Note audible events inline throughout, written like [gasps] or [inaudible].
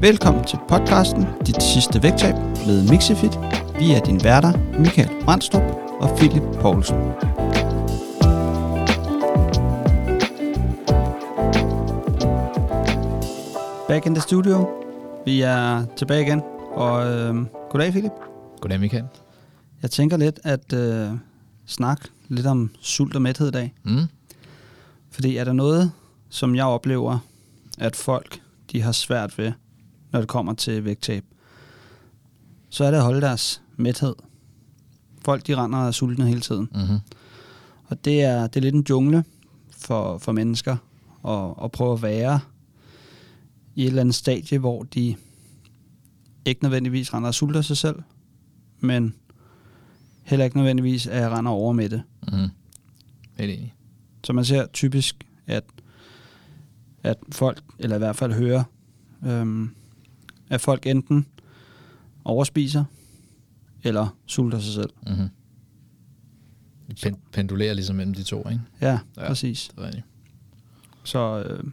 Velkommen til podcasten Dit sidste vægttab med Mixifit. Vi er dine værter, Michael Brandstrup og Philip Poulsen. Back in the studio. Vi er tilbage igen. Og øh, goddag, Philip. Goddag, Michael. Jeg tænker lidt at øh, snakke lidt om sult og mæthed i dag. Mm. Fordi er der noget, som jeg oplever, at folk de har svært ved, når det kommer til vægttab, så er det at holde deres mæthed. Folk de render og er sultne hele tiden. Mm-hmm. Og det er, det er lidt en jungle for, for mennesker at, at prøve at være i et eller andet stadie, hvor de ikke nødvendigvis render og sulter sig selv, men heller ikke nødvendigvis er render over med det. Mm-hmm. Helt enig. Så man ser typisk, at, at folk, eller i hvert fald hører, øhm, at folk enten overspiser, eller sulter sig selv. Mm-hmm. Pen- pendulerer ligesom mellem de to, ikke? Ja, Ja. præcis. Det er. Så, øh,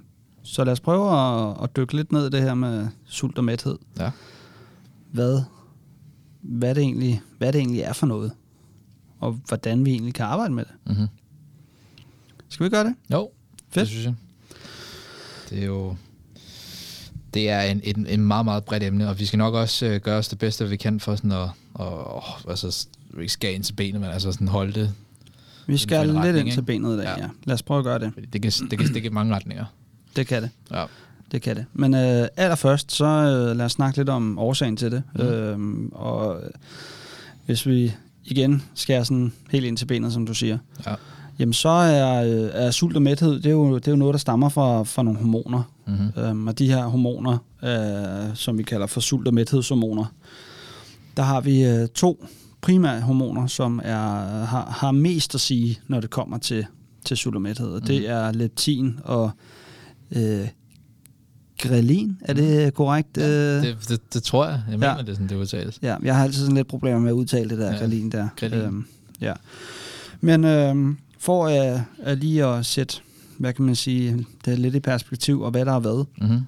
så lad os prøve at, at dykke lidt ned i det her med sult og mæthed. Ja. Hvad, hvad, det egentlig, hvad det egentlig er for noget, og hvordan vi egentlig kan arbejde med det. Mm-hmm. Skal vi gøre det? Jo, Fedt. det synes jeg. Det er jo... Det er en, en, en meget, meget bredt emne, og vi skal nok også øh, gøre os det bedste, vi kan for sådan at, og, og, altså, ikke skal ind til benet, men altså sådan holde det. Vi skal lidt retning, ind til benet i dag, ja. Ja. Lad os prøve at gøre det. Det kan, det kan stikke i mange retninger. [clears throat] Det kan det. Ja. Det kan det. Men øh, allerførst, så øh, lad os snakke lidt om årsagen til det. Mm. Øhm, og øh, hvis vi igen skærer sådan helt ind til benet, som du siger, Ja. Jamen så er, øh, er sult og mæthed, det er, jo, det er jo noget, der stammer fra, fra nogle hormoner. Mm-hmm. Øhm, og de her hormoner, øh, som vi kalder for sult- og mæthedshormoner, der har vi øh, to primære hormoner, som er, har, har mest at sige, når det kommer til, til sult og mæthed. Og det Mhm. er leptin og øh, grelin. Er det korrekt? Ja, Øh, det, det, det, tror jeg. Jeg mener, Ja. det er sådan, det udtales. Ja, jeg har altid sådan lidt problemer med at udtale det der Ja, grelin der. grelin. Øhm, ja. Men øhm, for at, at lige at sætte, hvad kan man sige, det er lidt i perspektiv, og hvad der har været, Mm-hmm.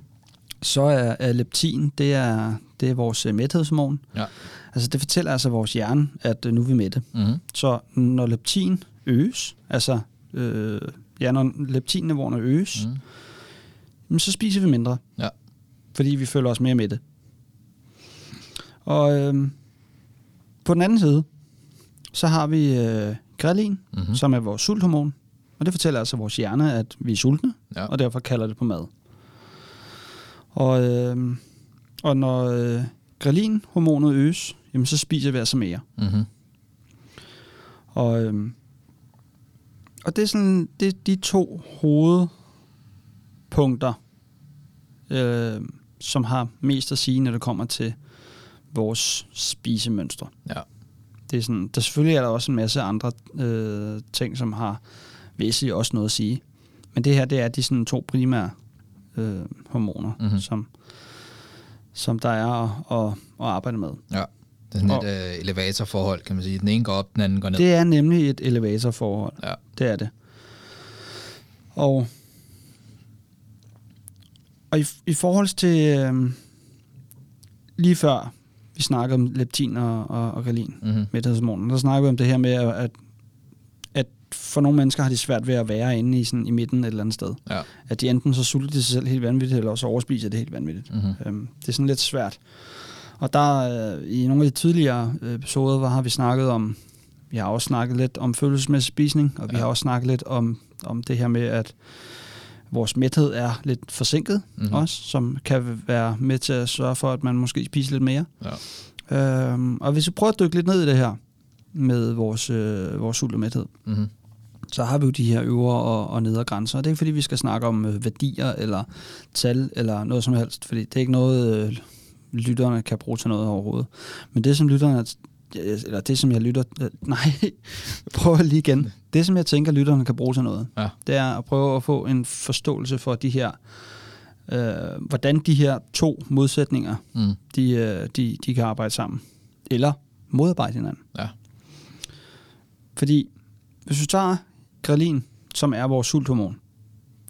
så er, er leptin, det er, det er vores øh, mæthedshormon. Ja. Altså det fortæller altså vores hjerne, at øh, nu er vi mætte. Mm-hmm. Så når leptin øges, altså øh, ja, når leptinniveauerne øges, mm. Jamen, så spiser vi mindre. Ja. Fordi vi føler os mere mætte. Og øh, på den anden side, så har vi øh, grelin, Mm-hmm. mm. som er vores sulthormon. Og det fortæller altså vores hjerne, at vi er sultne, Ja. og derfor kalder det på mad. Og, øh, og når øh, grelin-hormonet øges, jamen, så spiser vi altså mere. Mm-hmm. Og, øhm, og det er sådan det er de to hovedpunkter, øh, som har mest at sige, når det kommer til vores spisemønstre. Ja. Det er sådan, der selvfølgelig er der også en masse andre øh, ting, som har væsentligt også noget at sige. Men det her, det er de sådan to primære øh, hormoner, Mhm. mm-hmm. som, som der er at, at, at arbejde med. Ja. Det er sådan Og- et øh, elevatorforhold, kan man sige. Den ene går op, den anden går ned. Det er nemlig et elevatorforhold. Ja. Det er det. Og, og i, i forhold til øhm, lige før vi snakker om leptin og, og, og grelin, Mm-hmm. mæthedshormoner, der snakker vi om det her med, at, at for nogle mennesker har de svært ved at være inde i, sådan, i midten et eller andet sted. Ja. At de enten så sulter de sig selv helt vanvittigt, eller også overspiser det helt vanvittigt. Mm-hmm. Øhm, det er sådan lidt svært. Og der øh, i nogle af de tidligere øh, episoder, hvor har vi snakket om, vi har også snakket lidt om følelsesmæssig spisning, og vi Ja. har også snakket lidt om, om det her med, at vores mæthed er lidt forsinket Mhm. mm-hmm. også, som kan være med til at sørge for, at man måske spiser lidt mere. Ja. Øhm, og hvis vi prøver at dykke lidt ned i det her med vores, øh, vores sult og mæthed, Mm-hmm. så har vi jo de her øvre og, og nedre grænser. Og det er ikke fordi, vi skal snakke om øh, værdier eller tal eller noget som helst, fordi det er ikke noget, øh, lytterne kan bruge til noget overhovedet. Men det, som lytterne, eller det, som jeg lytter, øh, [laughs] nej, prøver lige igen. Det, som jeg tænker, lytterne kan bruge til noget, Ja. det er at prøve at få en forståelse for de her, øh, hvordan de her to modsætninger, Mm. de, øh, de, de kan arbejde sammen. Eller modarbejde hinanden. Ja. Fordi hvis du tager grelin, som er vores sulthormon,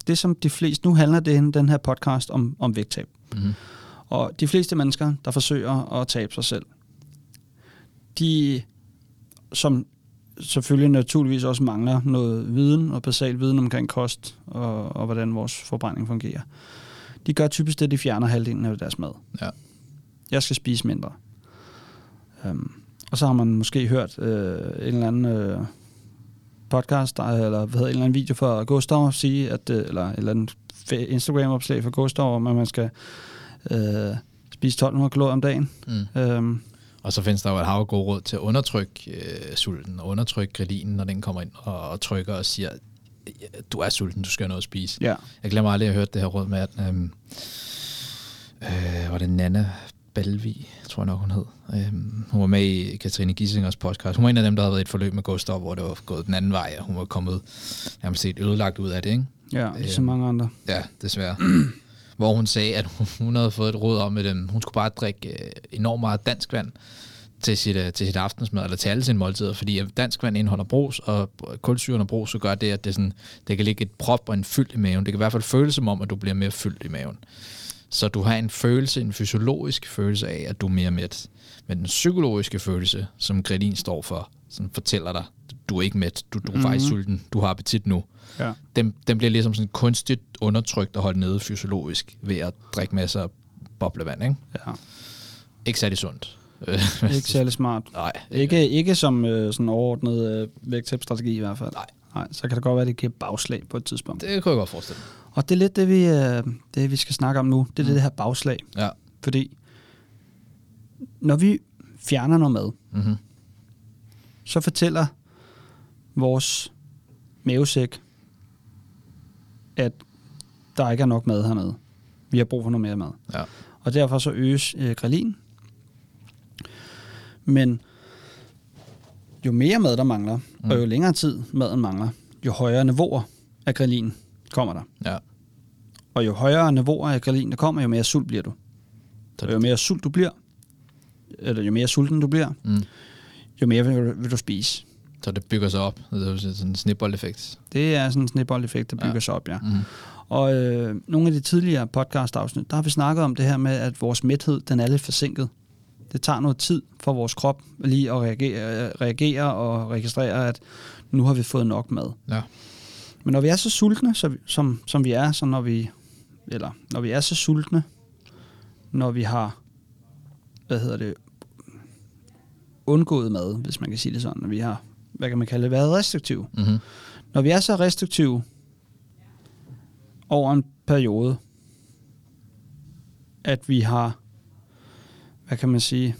det som de fleste, nu handler det, den her podcast om, om vægttab. Mm-hmm. Og de fleste mennesker, der forsøger at tabe sig selv, de, som selvfølgelig naturligvis også mangler noget viden og basal viden omkring kost og, og hvordan vores forbrænding fungerer, de gør typisk det, de fjerner halvdelen af deres mad. Ja. Jeg skal spise mindre. Um, og så har man måske hørt øh, en eller anden øh, podcast, eller hvad hedder, en eller anden video fra Gustav sige, at, øh, eller et eller andet Instagram-opslag fra Gustav, om at man skal øh, spise 1200 kalorier om dagen. Mm. Um, Og så findes der jo et hav gode råd til at undertrykke øh, sulten, og undertrykke grillinen, når den kommer ind og, og trykker og siger, du er sulten, du skal have noget at spise. ja. Jeg glemmer aldrig, at jeg hørte det her råd med, at øhm, øh, var det Nana Balvi, tror jeg nok, hun hed. Øhm, hun var med i Katrine Gissingers podcast. Hun var en af dem, der havde været i et forløb med Gustav, hvor det var gået den anden vej, og hun var kommet nærmest set ødelagt ud af det, ikke? Ja, ligesom mange andre. Ja, desværre hvor hun sagde, at hun havde fået et råd om, at øhm, hun skulle bare drikke øh, enormt meget dansk vand til sit, øh, til sit aftensmad, eller til alle sine måltider, fordi øh, dansk vand indeholder brus, og kulsyren og brus, så gør det, at det, sådan, det kan ligge et prop og en fyld i maven. Det kan i hvert fald føles som om, at du bliver mere fyldt i maven. Så du har en følelse, en fysiologisk følelse af, at du er mere mæt. Men den psykologiske følelse, som grelin står for, som fortæller dig, du er ikke mæt, du, du er mm-hmm. faktisk sulten, du har appetit nu. Ja. Den, den bliver ligesom sådan kunstigt undertrykt og holdt nede fysiologisk ved at drikke masser af boblevand. Ikke, ja. ikke særlig sundt. [laughs] Ikke særlig smart. Nej. Ikke, ikke som øh, sådan overordnet øh, vægttabsstrategi i hvert fald. Nej. Nej, så kan det godt være, at det giver bagslag på et tidspunkt. Det kunne jeg godt forestille mig. Og det er lidt det, vi, øh, det, vi skal snakke om nu. Det er mm. det her bagslag. Ja. Fordi når vi fjerner noget mad, Mm-hmm. så fortæller vores mavesæk, at der ikke er nok mad hernede. Vi har brug for noget mere mad. Ja. Og derfor så øges øh, grelin. Men jo mere mad der mangler, mm. og jo længere tid maden mangler, jo højere niveauer af grelin kommer der. Ja. Og jo højere niveauer af grelin der kommer, jo mere sult bliver du. Og jo mere sult du bliver, eller jo mere sulten du bliver, Mm. jo mere vil, vil du spise. Så det bygger sig op. Det er sådan en snibboldeffekt. Det er sådan en snibboldeffekt, der bygger Ja. sig op, ja. Mm. Og øh, nogle af de tidligere podcast-afsnit, der har vi snakket om det her med, at vores mæthed, den er lidt forsinket. Det tager noget tid for vores krop lige at reagere, reagere og registrere, at nu har vi fået nok mad. Ja. Men når vi er så sultne, så, som, som vi er, så når vi, eller når vi er så sultne, når vi har, hvad hedder det, undgået mad, hvis man kan sige det sådan, når vi har, hvad kan man kalde det, været restriktive. Mm-hmm. Når vi er så restriktive over en periode, at vi har, hvad kan man sige,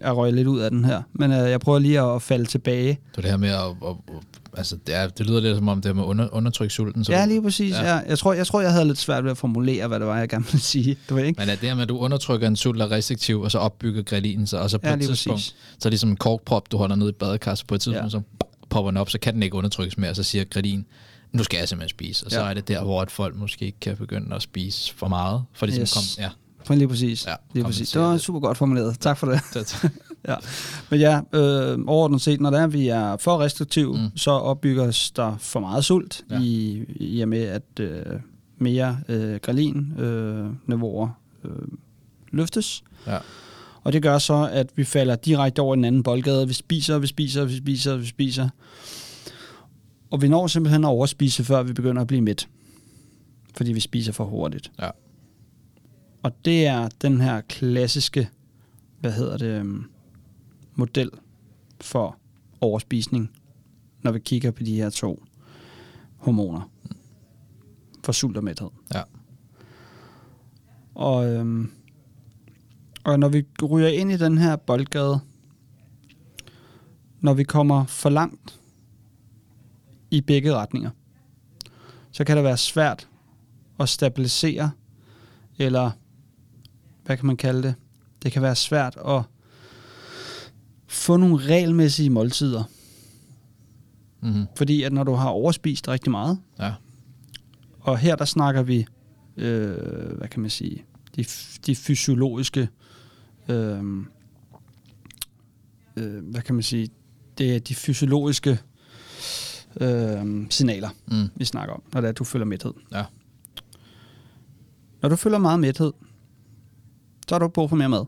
jeg røg lidt ud af den her, men øh, jeg prøver lige at falde tilbage. Det er det her med at... at, at altså, det, er, det lyder lidt som om det er med under, undertryk sulten. Så Ja, lige præcis. Ja. Ja. Jeg, tror, jeg tror, jeg havde lidt svært ved at formulere, hvad det var, jeg gerne ville sige. Du ved ikke? Men er det her med, at du undertrykker en sult, er restriktiv, og så opbygger grelinen sig, og så på Ja, et tidspunkt, præcis. så er det ligesom en korkprop, du holder ned i et badekar, så på et tidspunkt, Ja. så popper den op, så kan den ikke undertrykkes mere, og så siger grelin, nu skal jeg simpelthen spise. Og så Ja. er det der, hvor at folk måske ikke kan begynde at spise for meget, for ligesom Yes. kom, ja, lige præcis. Ja, lige præcis. Det var det. super godt formuleret. Tak for det. Ja. Men ja, øh, overordnet set, når det er, vi er for restriktive, Mm. så opbygges der for meget sult, Ja. i, i og med, at øh, mere øh, grelin-niveauer øh, øh, løftes. ja. Og det gør så, at vi falder direkte over i den anden boldgade. Vi spiser, vi spiser, vi spiser, vi spiser. Og vi når simpelthen at overspise, før vi begynder at blive mæt. Fordi vi spiser for hurtigt. Ja. Og det er den her klassiske, hvad hedder det, øhm, model for overspisning, når vi kigger på de her to hormoner. For sult og mæthed. Ja. Og, øhm, og når vi ryger ind i den her boldgade, når vi kommer for langt i begge retninger, så kan det være svært at stabilisere, eller hvad kan man kalde det? Det kan være svært at få nogle regelmæssige måltider. Mm-hmm. Fordi at når du har overspist rigtig meget, ja. og her der snakker vi, øh, hvad kan man sige, de, de fysiologiske, øh, øh, hvad kan man sige, det er de fysiologiske øh, signaler, Mm. vi snakker om, når det er, at du føler mæthed. Ja. Når du føler meget mæthed, så har du ikke brug for mere mad.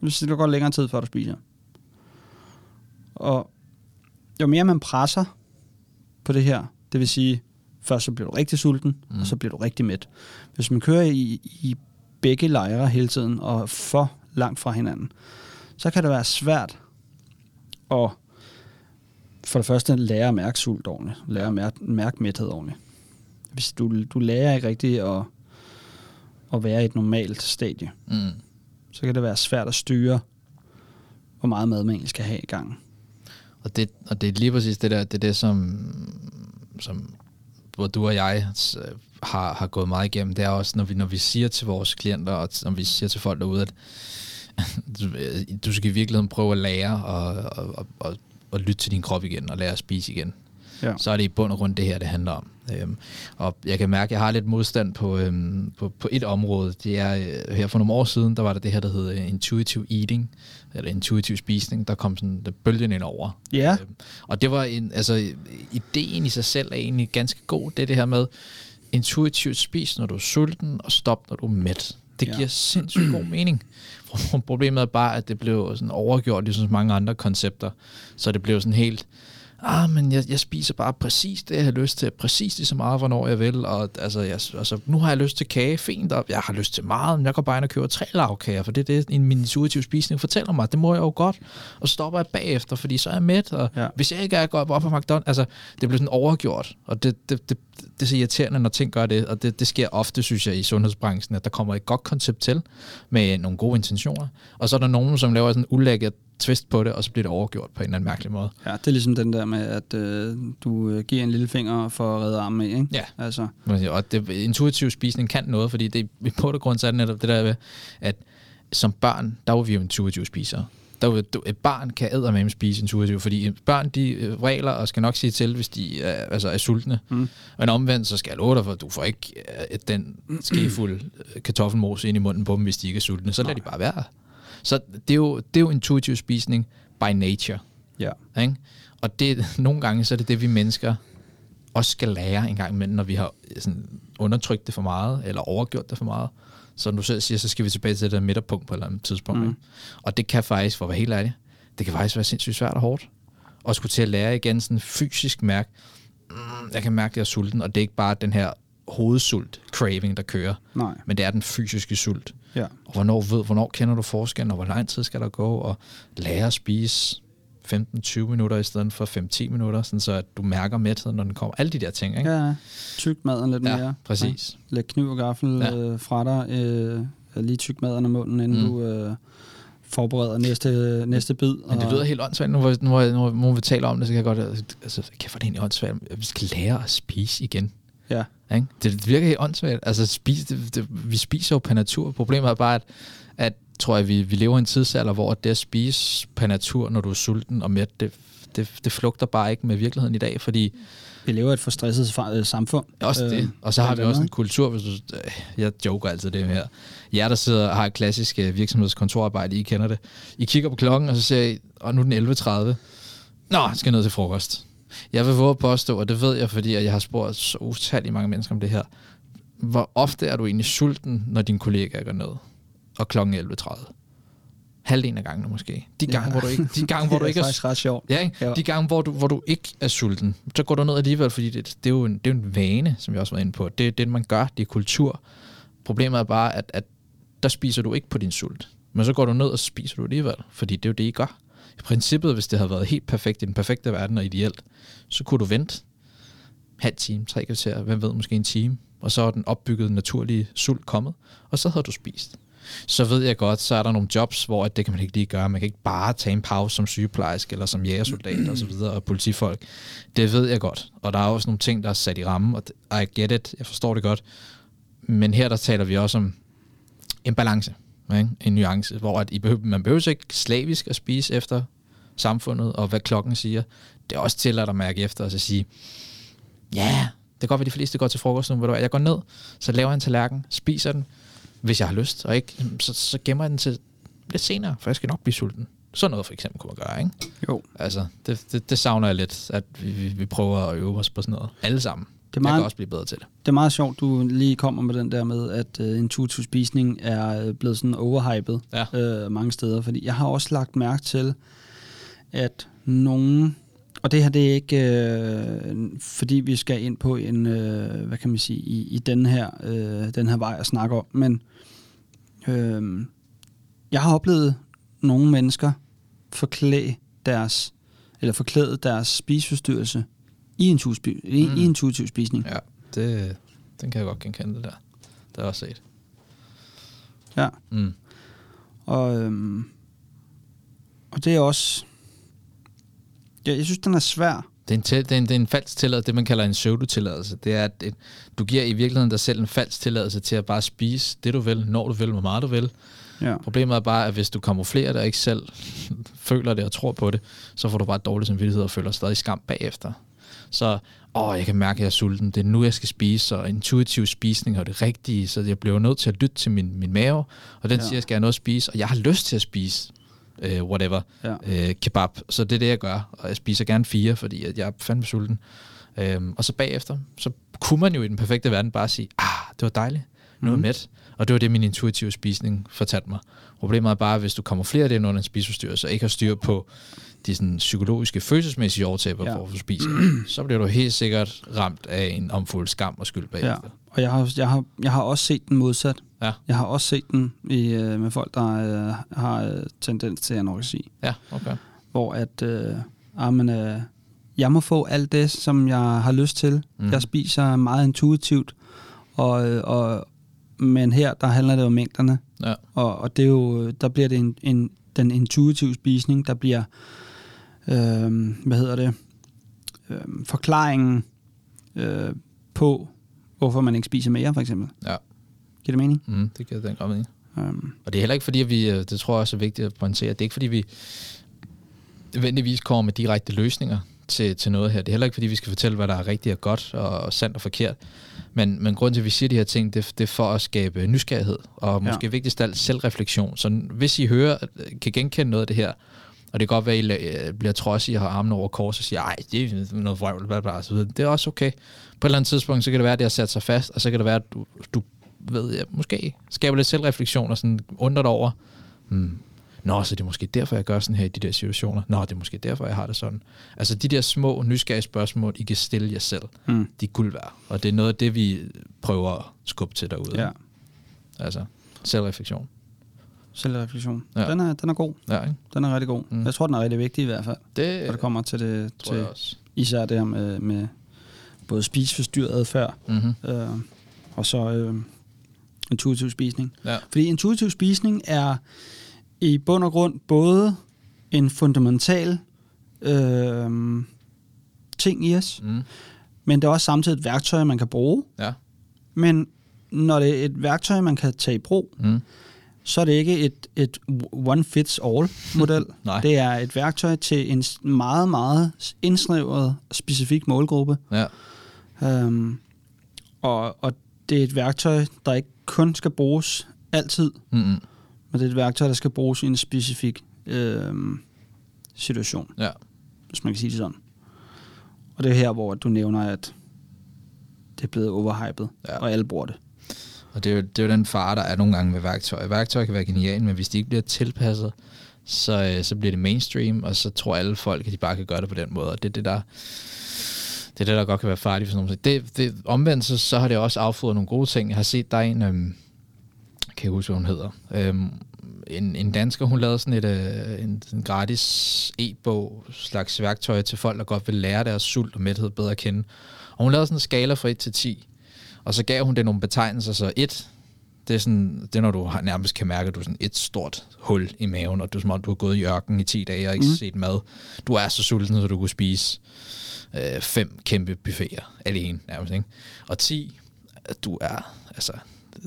Hvis det går længere tid, før du spiser. Og jo mere man presser på det her, det vil sige, først så bliver du rigtig sulten, mm. og så bliver du rigtig mæt. Hvis man kører i, i begge lejre hele tiden, og for langt fra hinanden, så kan det være svært at for det første lære at mærke sult ordentligt, lære at mærke, mærke mæthed ordentligt. Hvis du, du lærer ikke rigtigt at, at være i et normalt stadie, Mm. så kan det være svært at styre, hvor meget mad man egentlig skal have i gang. Og det, og det er lige præcis det der, det er det, som, som både du og jeg øh, har, har gået meget igennem. Det er også, når vi, når vi siger til vores klienter, og når vi siger til folk derude, at [laughs] du, du skal i virkeligheden prøve at lære og, og, og, og, og lytte til din krop igen, og lære at spise igen. Ja. Så er det i bund og grund det her, det handler om. Øhm, og jeg kan mærke, at jeg har lidt modstand på, øhm, på, på et område. Det er øh, her for nogle år siden, der var der det her, der hedder intuitive eating, eller intuitiv spisning. Der kom sådan der bølgen ind over. Ja. Øhm, og det var en, altså, ideen i sig selv er egentlig ganske god. Det er det her med intuitivt spis, når du er sulten, og stop, når du er mæt. Det Ja. giver sindssygt god [clears throat] mening. Problemet er bare, at det blev sådan overgjort, ligesom mange andre koncepter. Så det blev sådan helt, ah, men jeg, jeg spiser bare præcis det, jeg har lyst til, præcis lige så meget, hvornår jeg vil, og altså, jeg, altså, nu har jeg lyst til kage, fint, og jeg har lyst til meget, men jeg går bare ind og køber tre lavkager, for det er det, min intuitive spisning fortæller mig, det må jeg jo godt, og så stopper jeg bagefter, fordi så er jeg mæt, og Ja. hvis jeg ikke er gået op på McDonald's, altså, det bliver sådan overgjort, og det, det, det, det er så irriterende, når ting gør det, og det, det sker ofte, synes jeg, i sundhedsbranchen, at der kommer et godt koncept til, med nogle gode intentioner, og så er der nogen, som laver sådan en ulækkert twist på det, og så bliver det overgjort på en eller anden mærkelig måde. Ja, det er ligesom den der med, at øh, du øh, giver en lille finger for at redde armen med, ikke? Ja. Altså, Og det, intuitiv spisning kan noget, fordi det, i bund og grund så er det netop det der med, at som børn, der var vi jo intuitive spisere. Der du- et barn kan eddermame spise intuitivt, fordi børn, de øh, regler og skal nok sige til, hvis de er, altså er sultne. Mm. Men omvendt, så skal jeg love dig for, at du får ikke øh, den skefuld øh, kartoffelmos ind i munden på dem, hvis de ikke er sultne. Så lader de bare være. Så det er jo, det er jo intuitiv spisning by nature. ja. Ikke? Og det, [laughs] nogle gange så er det det, vi mennesker også skal lære en gang imellem, når vi har sådan, undertrykt det for meget, eller overgjort det for meget. Så du selv siger, så skal vi tilbage til det der midterpunkt på et eller andet tidspunkt. Mm. Mm. Og det kan faktisk, for at være helt ærlig, det kan faktisk være sindssygt svært og hårdt. Og skulle til at lære igen sådan fysisk mærke, mm, jeg kan mærke, at jeg er sulten, og det er ikke bare den her hovedsult, craving, der kører, Nej. men det er den fysiske sult. Ja. Og hvornår, ved, hvornår kender du forskellen, og hvor lang tid skal der gå, og lære at spise 15-20 minutter i stedet for 5-10 minutter, sådan så at du mærker mætheden, når den kommer. Alle de der ting, ikke? Ja, tyk maden lidt Ja, mere. præcis. Ja. Læg kniv og gaffel Ja. øh, fra dig. Øh, lige tyk maden af munden, inden Mm. du øh, forbereder næste, næste bid. Men det lyder helt åndssvagt, nu nu, nu, nu vi taler om det, så kan jeg godt, altså, kæft, hvor er det egentlig åndssvagt, vi skal lære at spise igen. Ja. Ikke? Det, det virker helt åndssvagt. Altså, spise, det, det, vi spiser jo per natur. Problemet er bare, at, at tror jeg, vi, vi lever i en tidsalder, hvor det at spise per natur, når du er sulten og mæt, det, det, det flugter bare ikke med virkeligheden i dag, fordi Vi lever i et for stresset fa- øh, samfund. også Øh, det. Og så har vi også en kultur, hvis du, øh, jeg joker altid det her. Jer, der sidder og har et klassisk virksomhedskontorarbejde, I kender det. I kigger på klokken, og så siger I, og nu er den 11.30. Nå, jeg skal ned til frokost. Jeg vil våge at påstå, og det ved jeg, fordi jeg har spurgt så utallige mange mennesker om det her. Hvor ofte er du egentlig sulten, når din kollega går ned? Og er 11.30. Halvdelen af gangene måske. De gange, Ja. hvor du ikke, de gange, hvor du ikke [laughs] det er er faktisk ret sjovt. Ja, ikke? Ja. De gange, hvor du, hvor du ikke er sulten, så går du ned alligevel, fordi det, det, er, jo en, det er jo en vane, som jeg også var inde på. Det er det, man gør. Det er kultur. Problemet er bare, at, at der spiser du ikke på din sult. Men så går du ned, og spiser du alligevel, fordi det er jo det, I gør. I princippet, hvis det havde været helt perfekt i den perfekte verden og ideelt, så kunne du vente halv time, tre kvarter, hvem ved, måske en time, og så er den opbyggede naturlige sult kommet, og så havde du spist så ved jeg godt, så er der nogle jobs, hvor at det kan man ikke lige gøre. Man kan ikke bare tage en pause som sygeplejerske, eller som jægersoldat og så videre, og politifolk. Det ved jeg godt. Og der er også nogle ting, der er sat i rammen, og I get it, jeg forstår det godt. Men her der taler vi også om en balance, ikke? en nuance, hvor at I behøver, man behøver ikke slavisk at spise efter samfundet, og hvad klokken siger. Det er også til at mærke efter og så sige, ja, det kan godt være, de fleste går til frokost nu, ved du hvad, jeg går ned, så laver jeg en tallerken, spiser den, hvis jeg har lyst, og ikke, så, så gemmer jeg den til lidt senere, for jeg skal nok blive sulten. Sådan noget for eksempel kunne man gøre, ikke? Jo. Altså, det, det, det savner jeg lidt, at vi, vi, vi prøver at øve os på sådan noget. Alle sammen. Det er Jeg kan meget, også blive bedre til det. det er meget sjovt, du lige kommer med den der med, at uh, intuitiv spisning er øh, blevet sådan overhypet Ja. uh, mange steder. Fordi jeg har også lagt mærke til, at nogen... Og det her, det er ikke, øh, fordi vi skal ind på en, øh, hvad kan man sige, i, i den, her, øh, den her vej at snakke om, men øh, jeg har oplevet nogle mennesker forklæde deres, eller forklæde deres spiseforstyrrelse i intuitiv, i, Mm. i intuitiv spisning. Ja, det, den kan jeg godt genkende det der. Det har jeg også set. Ja. Mm. Og, øhm, og det er også... Ja, jeg synes, den er svær. Det er, en til, det, er en, det er en falsk tilladelse, det man kalder en pseudo-tilladelse. Det er, at et, du giver i virkeligheden dig selv en falsk tilladelse til at bare spise det, du vil, når du vil, hvor meget du vil. Ja. Problemet er bare, at hvis du kamuflerer det og ikke selv føler det og tror på det, så får du bare dårlig samvittighed og føler stadig skam bagefter. Så, åh, jeg kan mærke, at jeg er sulten. Det er nu, jeg skal spise, og intuitiv spisning er det rigtige, så jeg bliver nødt til at lytte til min, min mave, og den Ja. siger, at jeg skal have noget at spise, og jeg har lyst til at spise øh, whatever, Ja. øh, kebab. Så det er det, jeg gør, og jeg spiser gerne fire, fordi at jeg er fandme sulten. Øhm, og så bagefter, så kunne man jo i den perfekte verden bare sige, ah, det var dejligt, nu er jeg Mhm. mæt. Og det var det, min intuitive spisning fortalte mig. Problemet er bare, hvis du kommer flere af det under en spiseforstyrrelse, og ikke har styr på de sådan, psykologiske, følelsesmæssige overtæpper Ja. ja. for at spise, så bliver du helt sikkert ramt af en omfuld skam og skyld ja. bagefter. Og jeg har, jeg, har, jeg har også set den modsat. Ja. Jeg har også set den i, øh, med folk, der øh, har øh, tendens til anoreksi. Ja, okay. Hvor at, øh, ah, men, øh, jeg må få alt det, som jeg har lyst til. Mm. Jeg spiser meget intuitivt. Og, øh, og, men her, der handler det om mængderne. Ja. Og, og det er jo, der bliver det en, en, den intuitive spisning, der bliver, øh, hvad hedder det, øh, forklaringen øh, på, hvorfor man ikke spiser mere, for eksempel. Ja. Giver det mening? Mm, det giver den godt mening. Um, Og det er heller ikke fordi, at vi, øh, det tror jeg også er vigtigt at pointere, det er ikke fordi, vi nødvendigvis kommer med direkte løsninger til, til noget her. Det er heller ikke fordi, vi skal fortælle, hvad der er rigtigt og godt og, og sandt og forkert. Men, men grunden til, at vi siger de her ting, det, det er for at skabe nysgerrighed, og måske Ja. vigtigst alt selvreflektion. Så hvis I hører, kan genkende noget af det her, og det kan godt være, at I la- bliver trodsige og har armene over kors og siger, ej, det er noget vrøvl, bla, bla, så videre. Det er også okay. På et eller andet tidspunkt, så kan det være, at det har sat sig fast, og så kan det være, at du, du ved jeg, måske skaber lidt selvreflektion og sådan undrer dig over, hmm, Nå, så det er måske derfor, jeg gør sådan her i de der situationer. Nå, det er måske derfor, jeg har det sådan. Altså de der små, nysgerrige spørgsmål, I kan stille jer selv, mm, de er guld værd. Og det er noget af det, vi prøver at skubbe til derude. ja, Altså selvreflektion. selvreflektion. Ja. Den, er, den er god. Ja, ikke? Den er rigtig god. Mm. Jeg tror, den er rigtig vigtig i hvert fald, Det, når det kommer til det, tror jeg til, også. især det her med, med både spiseforstyrret adfærd, Mm-hmm. øh, og så øh, intuitiv spisning. Ja. Fordi intuitiv spisning er i bund og grund både en fundamental øh, ting i os, Mm. men det er også samtidig et værktøj, man kan bruge. Ja. Men når det er et værktøj, man kan tage i brug, Mm. så er det ikke et, et one-fits-all-model. [laughs] Det er et værktøj til en meget, meget indsnævret specifik målgruppe. Ja. Um, og, og det er et værktøj, der ikke kun skal bruges altid, Mm-hmm. men det er et værktøj, der skal bruges i en specifik øhm, situation, Ja. hvis man kan sige det sådan. Og det er her, hvor du nævner, at det er blevet overhypet, Ja. ja. og alle bruger det. Og det er, jo, det er jo den fare, der er nogle gange med værktøj. Værktøj kan være genialt, men hvis de ikke bliver tilpasset, så, øh, så bliver det mainstream, og så tror alle folk, at de bare kan gøre det på den måde. Og det er det, der, det, er det, der godt kan være farligt for sådan noget. Det, det, omvendt, så, så har det også affodret nogle gode ting. Jeg har set, der er en, øhm, kan jeg huske, hvad hun hedder, øhm, en, en dansker, hun lavede sådan et øh, en, en gratis e-bog, slags værktøj til folk, der godt vil lære deres sult og mæthed bedre at kende. Og hun lavede sådan en skala fra 1 til 10, og så gav hun det nogle betegnelser, så 1, det er, sådan, det er når du har, nærmest kan mærke, at du er sådan et stort hul i maven, og du som om, du har gået i ørken i 10 dage og ikke mm. Set mad. Du er så sulten, så du kunne spise øh, fem kæmpe buffeter alene nærmest. Ikke? Og 10, at du er altså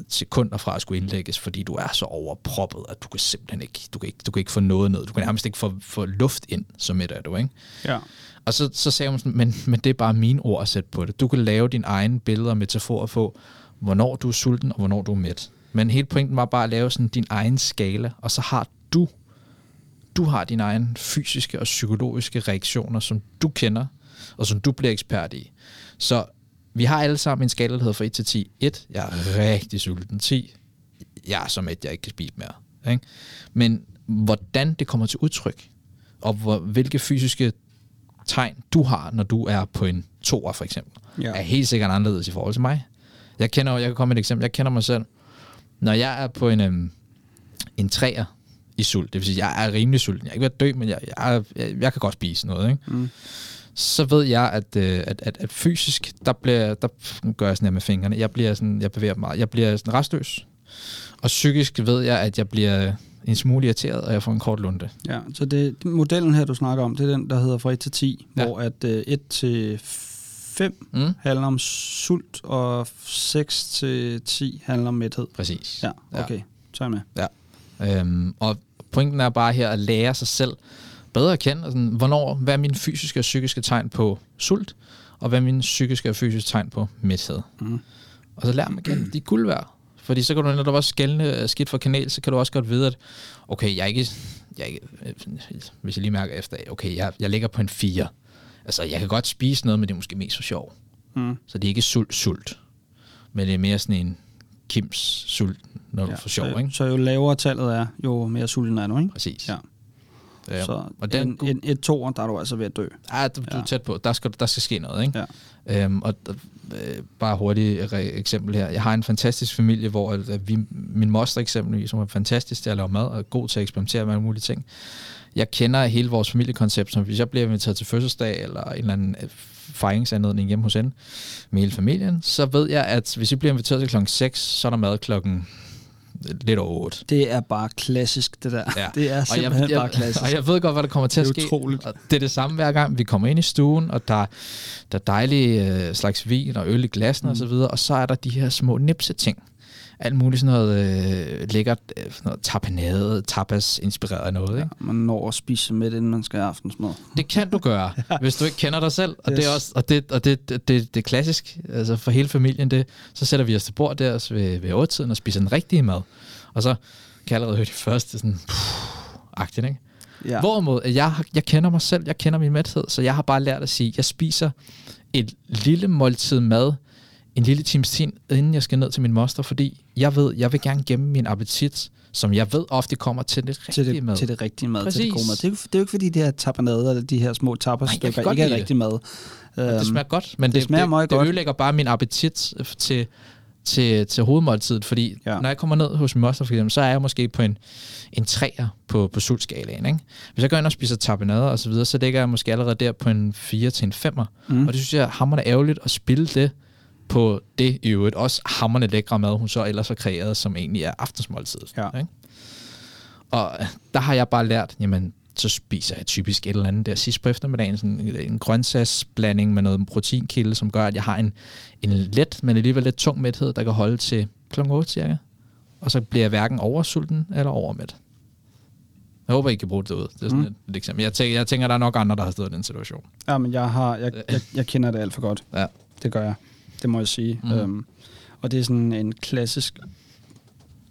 sekunder fra at skulle indlægges, fordi du er så overproppet, at du kan simpelthen ikke, du kan ikke, du kan ikke få noget ned. Du kan nærmest ikke få, få luft ind, så midt er du, ikke? Ja. Og så, så sagde hun sådan, men, men det er bare mine ord at sætte på det. Du kan lave dine egne billeder og metaforer på, hvornår du er sulten og hvornår du er mæt. Men hele pointen var bare at lave sådan din egen skala, og så har du, du har dine egne fysiske og psykologiske reaktioner, som du kender, og som du bliver ekspert i. Så vi har alle sammen en skala, der hedder fra 1 til 10. 1, jeg er rigtig sulten. 10, jeg er som et, jeg ikke kan spise mere. Ikke? Men hvordan det kommer til udtryk, og hvor, hvilke fysiske tegn du har, når du er på en toer for eksempel, Ja. er helt sikkert anderledes i forhold til mig. Jeg kender, jeg kan komme med et eksempel, jeg kender mig selv. Når jeg er på en, øhm, en træer i sult, det vil sige, jeg er rimelig sulten, jeg er ikke ved at dø, men jeg, jeg, er- jeg, jeg kan godt spise noget, ikke? Mm. så ved jeg, at, øh, at, at, at fysisk, der, bliver, der gør jeg sådan her med fingrene, jeg bliver sådan, jeg bevæger mig jeg bliver sådan restløs. Og psykisk ved jeg, at jeg bliver en smule irriteret, og jeg får en kort lunde. Ja, så det, modellen her, du snakker om, det er den, der hedder fra 1 til 10, Ja. ja. hvor at øh, 1 til 5 Mm? handler om sult, og 6 til 10 handler om mæthed. Præcis. Ja, okay. Så er jeg med. Øhm, og pointen er bare her at lære sig selv bedre at kende. Altså, hvornår, hvad er mine fysiske og psykiske tegn på sult, og hvad er mine psykiske og fysiske tegn på mæthed. Mm. Og så lær dem at kende, de er guld værd. Fordi så kan du netop også skælne skidt for kanal, så kan du også godt vide, at okay, jeg er ikke, jeg er ikke øh, hvis jeg lige mærker efter, okay, jeg, jeg ligger på en 4. Altså, jeg kan godt spise noget, men det er måske mest for sjov. Mm. Så det er ikke sult, sult. Men det er mere sådan en Kims sult, når du Ja, får sjov, så, ikke? så jo lavere tallet er, jo mere sulten er du, ikke? Præcis. Ja. Ja. Så og den, en, en, et toer, der er du altså ved at dø. Ja, du, du er Ja. tæt på. Der skal, der skal ske noget, ikke? Ja. Øhm, og øh, bare hurtigt re- eksempel her. Jeg har en fantastisk familie, hvor at, vi, min moster eksempelvis, som er fantastisk til at lave mad, og er god til at eksperimentere med alle mulige ting. Jeg kender hele vores familiekoncept, som hvis jeg bliver inviteret til fødselsdag, eller en eller anden øh, fejringsanledning hjemme hos hende, med hele familien, så ved jeg, at hvis jeg bliver inviteret til klokken 6, så er der mad klokken lidt over 8. Det er bare klassisk, det der. Ja. [laughs] Det er Og simpelthen jeg, jeg, bare klassisk. og jeg ved godt, hvad der kommer til Det at er ske. utroligt. Og det er det samme hver gang. Vi kommer ind i stuen, og der, der er dejlige øh, slags vin og øl i glassen mm. og så videre, og så er der de her små nipse ting. Alt muligt sådan noget øh, lækkert, øh, sådan noget tapenade, tapas-inspireret noget. Ikke? Ja, man når at spise med, inden man skal have aftensmad. Det kan du gøre, [laughs] hvis du ikke kender dig selv. Og, yes. det, er også, og, det, og det, det, det, det er klassisk altså for hele familien. Det, så sætter vi os til bord der ved, ved 8-tiden og spiser den rigtige mad. Og så kan jeg allerede høre de første sådan, agtigt, ikke? Ja. Hvorimod, at jeg, jeg kender mig selv, jeg kender min mæthed, så jeg har bare lært at sige, jeg spiser et lille måltid mad, en lille times tid, inden jeg skal ned til min moster, fordi jeg ved, jeg vil gerne gemme min appetit, som jeg ved ofte kommer til det til rigtige det, mad. til det rigtige mad, til det Præcis. gode mad. Det er, jo- det er jo ikke fordi, de her tapanader, eller de her små godt ikke er det. rigtig mad. Det Øhm, smager godt, men det det, smager det, meget det godt. ødelægger bare min appetit øh, til, til, til hovedmåltidet, fordi ja. Når jeg kommer ned hos min moster for eksempel, så er jeg måske på en, en træer på, på sultskalaen. Ikke? Hvis jeg går ind og spiser tapenader og så videre, så ligger jeg måske allerede der på en 4 til en 5'er. Mm. Mm. Og det synes jeg er hammerende ærgerligt at spille det på det i øvrigt. Også hammerne lækre mad, hun så ellers har kreeret, som egentlig er aftensmåltidet. Ja. Ikke? Og øh, der har jeg bare lært, jamen, så spiser jeg typisk et eller andet der sidst på eftermiddagen, sådan en, en grøntsagsblanding med noget proteinkilde, som gør, at jeg har en, en let, men alligevel lidt tung mæthed, der kan holde til kl. 8 cirka. Og så bliver jeg hverken oversulten eller overmæt. Jeg håber, I kan bruge det ud. Det er sådan Mm. mm. et, et eksempel. Jeg tænker, jeg tænker, der er nok andre, der har stået i den situation. Ja, men jeg, har, jeg, jeg, jeg kender det alt for godt. Ja. Det gør jeg. Det må jeg sige. Mm. Øhm, og det er sådan en klassisk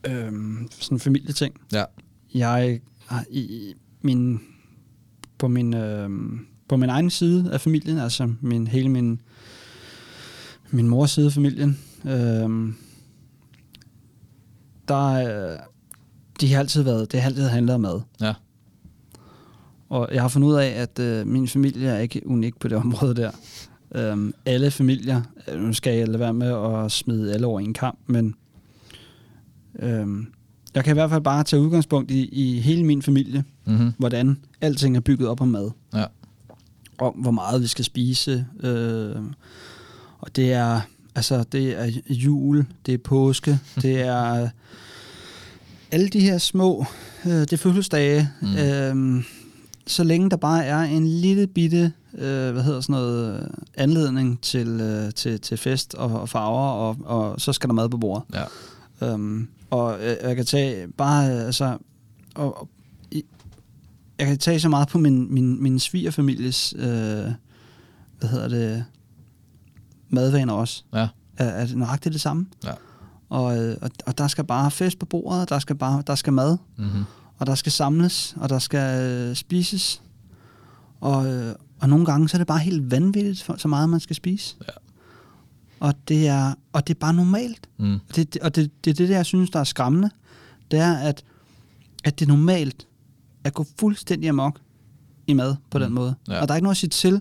øhm, sådan familieting. Ja. Jeg i i min, på min, øhm, på min egen side af familien, altså min, hele min, min mors side af familien, øhm, der øh, de har altid været, det har altid handlet om mad. Ja. Og jeg har fundet ud af, at øh, min familie er ikke unik på det område der. Øhm, alle familier, øh, nu skal jeg lade være med at smide alle over en kamp, men øhm, jeg kan i hvert fald bare tage udgangspunkt i, i hele min familie, Mm-hmm. hvordan alting er bygget op om mad. Ja. Om hvor meget vi skal spise. Øh, og det er, altså, det er jul, det er påske, [laughs] det er alle de her små, øh, det er fødselsdage. Mm. Øh, så længe der bare er en lille bitte, øh, hvad hedder sådan noget, øh, anledning til, øh, til, til fest og, og farver, og, og så skal der mad på bordet. Ja. Øhm, og jeg, jeg kan tage bare, øh, altså, og, og, jeg kan tage så meget på min, min, min svigerfamilies, øh, hvad hedder det, madvaner også. Ja. Er, er det nøjagtigt det samme? Ja. Og, øh, og, og der skal bare fest på bordet, der skal bare, der skal mad, Mm-hmm. og der skal samles, og der skal øh, spises. Og, øh, og nogle gange så er det bare helt vanvittigt, for, så meget man skal spise. Ja. Og det er, og det er bare normalt. Mm. Det, og det, det er det, der, jeg synes, der er skræmmende. Det er, at, at det er normalt at gå fuldstændig amok i mad på mm. den måde. Ja. Og der er ikke noget at sige til,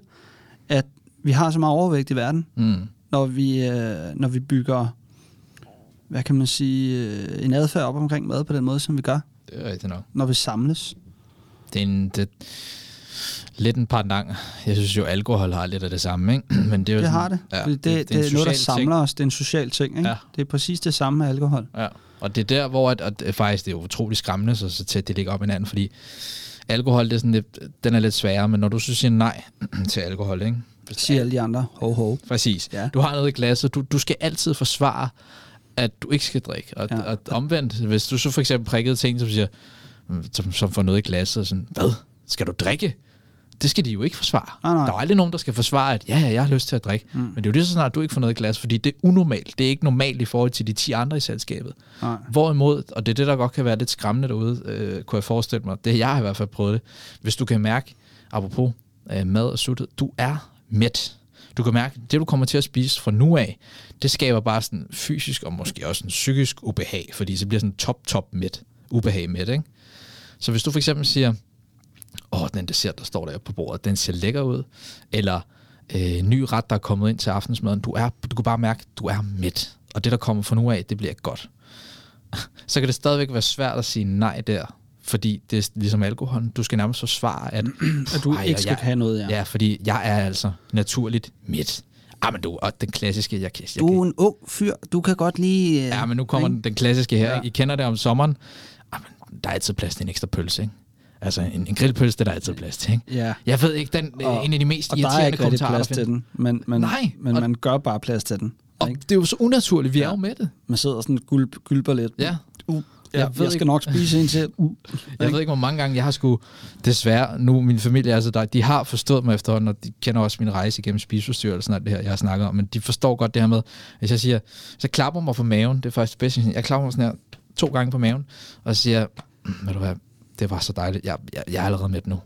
at vi har så meget overvægt i verden, Mm. når vi, øh, når vi bygger, hvad kan man sige, øh, en adfærd op omkring mad på den måde, som vi gør, Det er rigtigt nok. når vi samles. Det er en, det, lidt en pendant. Jeg synes jo, alkohol har lidt af det samme, ikke? [clears throat] Men det, er jo Det har det. Ja, det, det, det, det er noget, der samler os. Det er en social ting. Ikke? Ja. Det er præcis det samme med alkohol. Ja, og det er der, hvor at, at det faktisk det er utrolig skræmmende, så, så tæt det ligger op hinanden, fordi alkohol, det er sådan lidt, den er lidt sværere, men når du så siger nej [clears throat] til alkohol, ikke? Siger alle de andre, ho ho. Præcis. Ja. Du har noget i glasset, du, du skal altid forsvare, at du ikke skal drikke. Og. Ja. og omvendt, hvis du så for eksempel prikkede ting, som siger, som, som får noget i glasset, og sådan, hvad? Skal du drikke? Det skal de jo ikke forsvare. Nej, nej. Der er aldrig nogen, der skal forsvare, at ja, ja, jeg har lyst til at drikke. Mm. Men det er jo lige så snart, du ikke får noget i glas, fordi det er unormalt. Det er ikke normalt i forhold til de 10 andre i selskabet. Nej. Hvorimod, og det er det, der godt kan være lidt skræmmende derude, øh, kunne jeg forestille mig, det jeg har i hvert fald prøvet det, hvis du kan mærke, apropos øh, mad og suttet, du er mæt. Du kan mærke, det du kommer til at spise fra nu af, det skaber bare sådan fysisk og måske også en psykisk ubehag, fordi så bliver sådan top, top mæt, ubehag mæt, ikke? Så hvis du for eksempel siger, åh, den dessert, der står der på bordet, den ser lækker ud, eller øh, ny ret, der er kommet ind til aftensmaden, du, er, du kan bare mærke, du er mæt, og det, der kommer fra nu af, det bliver godt [laughs] så kan det stadigvæk være svært at sige nej der, fordi det er ligesom alkohol. Du skal nærmest forsvare, at, [clears throat] At du Ej, ikke skal jeg, have noget, ja. ja. fordi jeg er altså naturligt midt. Ah, men du, og den klassiske, jeg, kan- Du er en ung fyr. Du kan godt lige... øh, Ja, men nu kommer den, den klassiske her. Ja. I kender det om sommeren. Ah, men der er altid plads til en ekstra pølse, ikke? Altså, en, en grillpølse, det er der altid plads til, ikke? Ja. Jeg ved ikke, den Og- og, en af de mest Og der er irriterende ikke rigtig kommentarer, plads til den, men, men, Nej, men og- man gør bare plads til den. Og Ikke? det er jo så unaturligt, vi er Ja. jo med det. Man sidder sådan gulp, gulper lidt. Ja. Uh, Jeg jeg, ved jeg skal ikke- nok spise en til. Uh, [laughs] Jeg ved ikke, hvor mange gange jeg har skulle desværre, nu min familie er så der, de har forstået mig efterhånden, og de kender også min rejse igennem spiseforstyrrelsen og det her, jeg har snakket om, men de forstår godt det her med, hvis jeg siger, så klapper mig på maven, det er faktisk det bedste, jeg klapper mig sådan her to gange på maven, og siger, "Mm, ved du hvad, det var så dejligt, jeg, jeg, jeg er allerede med nu.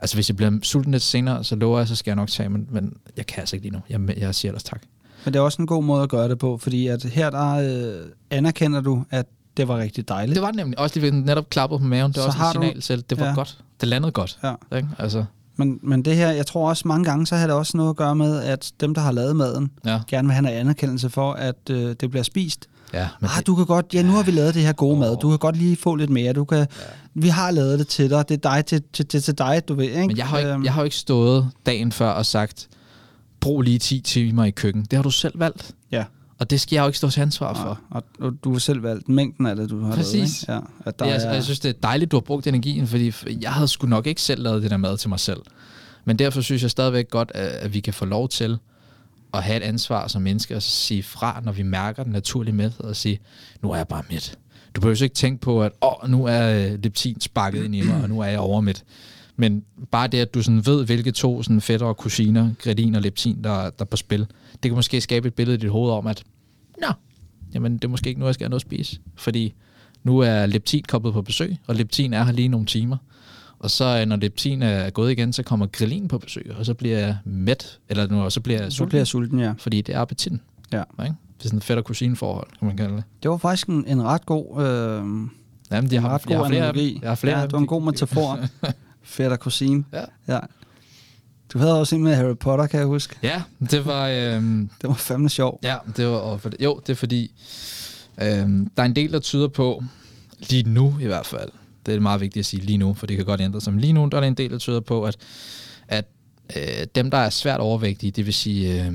Altså hvis jeg bliver sulten lidt senere, så lover jeg, så skal jeg nok tage, men, men jeg kan altså ikke lige nu. Jeg, jeg siger ellers tak. Men det er også en god måde at gøre det på, fordi at her der øh, anerkender du, at det var rigtig dejligt. Det var det nemlig også lige netop klappet på maven, det var Så også et du- signal selv, det var Ja. godt. Det landede godt. Ja. Ikke? Altså, Men, men det her, jeg tror også mange gange, så har det også noget at gøre med, at dem, der har lavet maden, ja. gerne vil have noget anerkendelse for, at øh, det bliver spist. ja men Ah, du kan godt, ja, nu har vi lavet det her gode mad. Du kan godt lige få lidt mere. Du kan, Vi har lavet det til dig. Det er dig til, til, til, til dig, du ved. Ikke? Men jeg har, ikke, Øhm, jeg har jo ikke stået dagen før og sagt, brug lige 10 timer i køkken. Det har du selv valgt. Ja. Og det skal jeg jo ikke stå til ansvar for. Og, og, du har selv valgt mængden af det, du har Præcis. lavet. Ikke? Ja, at der Jeg, er, jeg synes, det er dejligt, du har brugt energien, fordi jeg havde sgu nok ikke selv lavet det der mad til mig selv. Men derfor synes jeg stadigvæk godt, at, vi kan få lov til at have et ansvar som mennesker og sige fra, når vi mærker den naturlige mæthed og sige, nu er jeg bare midt. Du behøver jo ikke tænke på, at åh, nu er øh, leptin sparket ind i mig, og nu er jeg overmidt. Men bare det, at du sådan ved, hvilke to sådan fætter og kusiner, gredin og leptin, der, der er på spil, det kan måske skabe et billede i dit hoved om, at nå, jamen det er måske ikke nu, jeg skal have noget at spise. Fordi nu er leptin koblet på besøg, og leptin er her lige nogle timer. Og så øh, når leptin er gået igen, så kommer grillin på besøg, og så bliver jeg mæt, eller nu, og så bliver jeg så sulten, bliver jeg sulten, ja. fordi det er appetitten. ja. Ikke? Det er sådan et fætter kusine forhold, kan man kalde det. Det var faktisk en, en ret god, øh, Jamen, de en har, ret jeg god har flere analogi. Jeg har flere ja, det var en god metafor. [laughs] Fætter kusine. Ja. ja. Du havde også en med Harry Potter, kan jeg huske. Ja, det var... Øhm, Det var fandme sjov. Ja, det var, og for, jo, det er fordi, øhm, der er en del, der tyder på, lige nu i hvert fald, det er meget vigtigt at sige lige nu, for det kan godt ændre sig, men lige nu der er der en del, der tyder på, at, at øh, dem, der er svært overvægtige, det vil sige øh,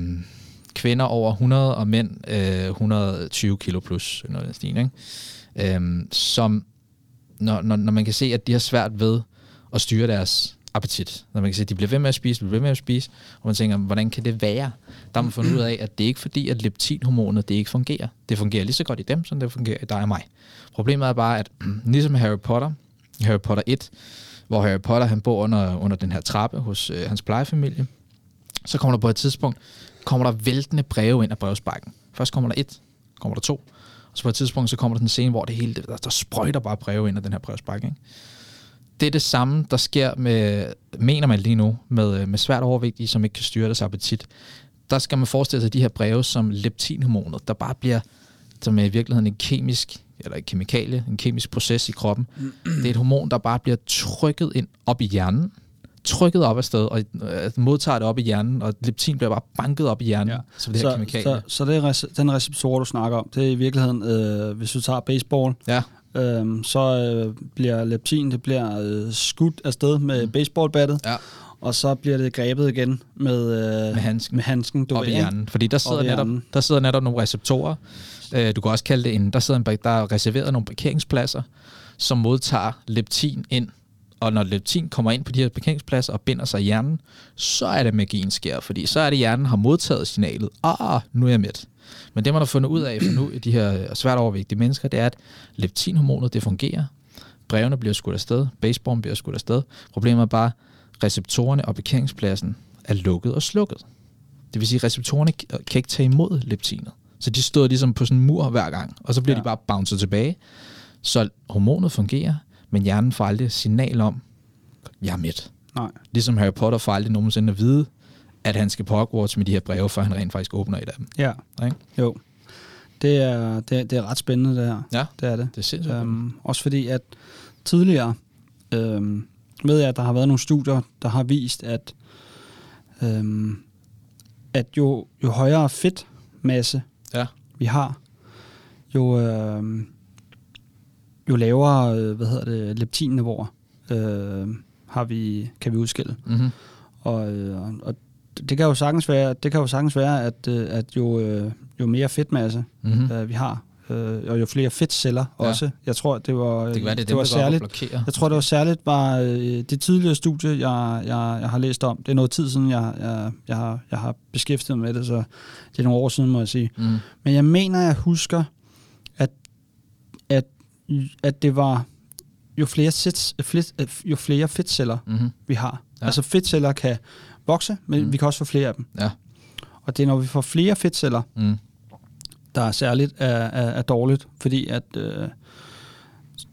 kvinder over 100 og mænd øh, 120 kilo plus, noget af den stil, ikke? Øhm, som, når, når, når man kan se, at de har svært ved at styre deres appetit. Når man kan se, at de bliver ved med at spise, bliver ved med at spise, og man tænker, hvordan kan det være? Der har man fundet ud af, at det er ikke fordi, at leptinhormonet det ikke fungerer. Det fungerer lige så godt i dem, som det fungerer i dig og mig. Problemet er bare, at [clears throat] ligesom Harry Potter, Harry Potter 1, hvor Harry Potter han bor under, under den her trappe hos øh, hans plejefamilie, så kommer der på et tidspunkt, kommer der væltende breve ind af brevsprækken. Først kommer der et, kommer der to, og så på et tidspunkt, så kommer der den scene, hvor det hele, der, der sprøjter bare breve ind af den her brevsprække. Ikke? Det er det samme, der sker med, mener man lige nu, med, øh, med svært overvægtige, som ikke kan styre deres appetit. der skal man forestille sig de her breve som leptinhormonet, der bare bliver, som er i virkeligheden en kemisk, eller en kemikalie, en kemisk proces i kroppen. Det er et hormon, der bare bliver trykket ind op i hjernen, trykket op af sted, og øh, modtager det op i hjernen, og leptin bliver bare banket op i hjernen, ja. som det her så, kemikalie. så, så det er den receptor, du snakker om, det er i virkeligheden, øh, hvis du tager baseball, ja, øh, så øh, bliver leptin, det bliver øh, skudt afsted med Mm. baseballbattet, ja, og så bliver det grebet igen med, øh, med handsken. med handsken. Du op i ved, ikke? hjernen. Fordi der sidder, Op i netop, hjernen. der sidder netop nogle receptorer. Øh, du kan også kalde det en, der, sidder en, der er reserveret nogle parkeringspladser, som modtager leptin ind. Og når leptin kommer ind på de her parkeringspladser og binder sig i hjernen, så er det magien sker, fordi så er det, hjernen har modtaget signalet. Ah, nu er jeg mæt. Men det, man har fundet ud af for nu, i de her svært overvægtige mennesker, det er, at leptinhormonet, det fungerer. Brevene bliver skudt afsted, baseballen bliver skudt afsted. Problemet er bare, receptorerne og parkeringspladsen er lukket og slukket. Det vil sige, at receptorerne kan ikke tage imod leptinet. Så de stod ligesom på sådan en mur hver gang, og så bliver. Ja. de bare bounced tilbage. Så hormonet fungerer, men hjernen får aldrig signal om, jeg er mæt. Nej. Ligesom Harry Potter får aldrig nogensinde at vide, at han skal på Hogwarts med de her breve, før han rent faktisk åbner et af dem. Ja, Ikke? jo. Det er, det, er- det er ret spændende, det her. Ja, Det er det. det er sindssygt. Øhm, også fordi, at tidligere øhm, ved jeg, at der har været nogle studier, der har vist, at, øhm, at jo, jo højere fedtmasse ja, vi har, jo, øhm, jo lavere øh, hvad hedder det, leptinniveauer øh, har vi, kan vi udskille. mm-hmm. Og, øh, og det kan jo sagtens være, det kan jo sagtens være at, øh, at jo, øh, jo mere fedtmasse Mm-hmm. øh, vi har, øh, og jo flere fedtceller Ja. også. Jeg tror, det var, Det kan være, det det dem, var særligt, blokerer. jeg tror, det var særligt var øh, det tidligere studie, jeg, jeg, jeg har læst om. Det er noget tid siden, jeg, jeg, jeg, har, jeg har beskæftiget med det, så det er nogle år siden, må jeg sige. Mm. Men jeg mener, jeg husker, at, at, at det var jo flere, sits, flit, jo flere fedtceller, Mm-hmm. vi har. Ja. Altså fedtceller kan vokse, men Mm. vi kan også få flere af dem. Ja. Og det er, når vi får flere fedtceller, Mm. der er særligt er, er, er dårligt, fordi at øh,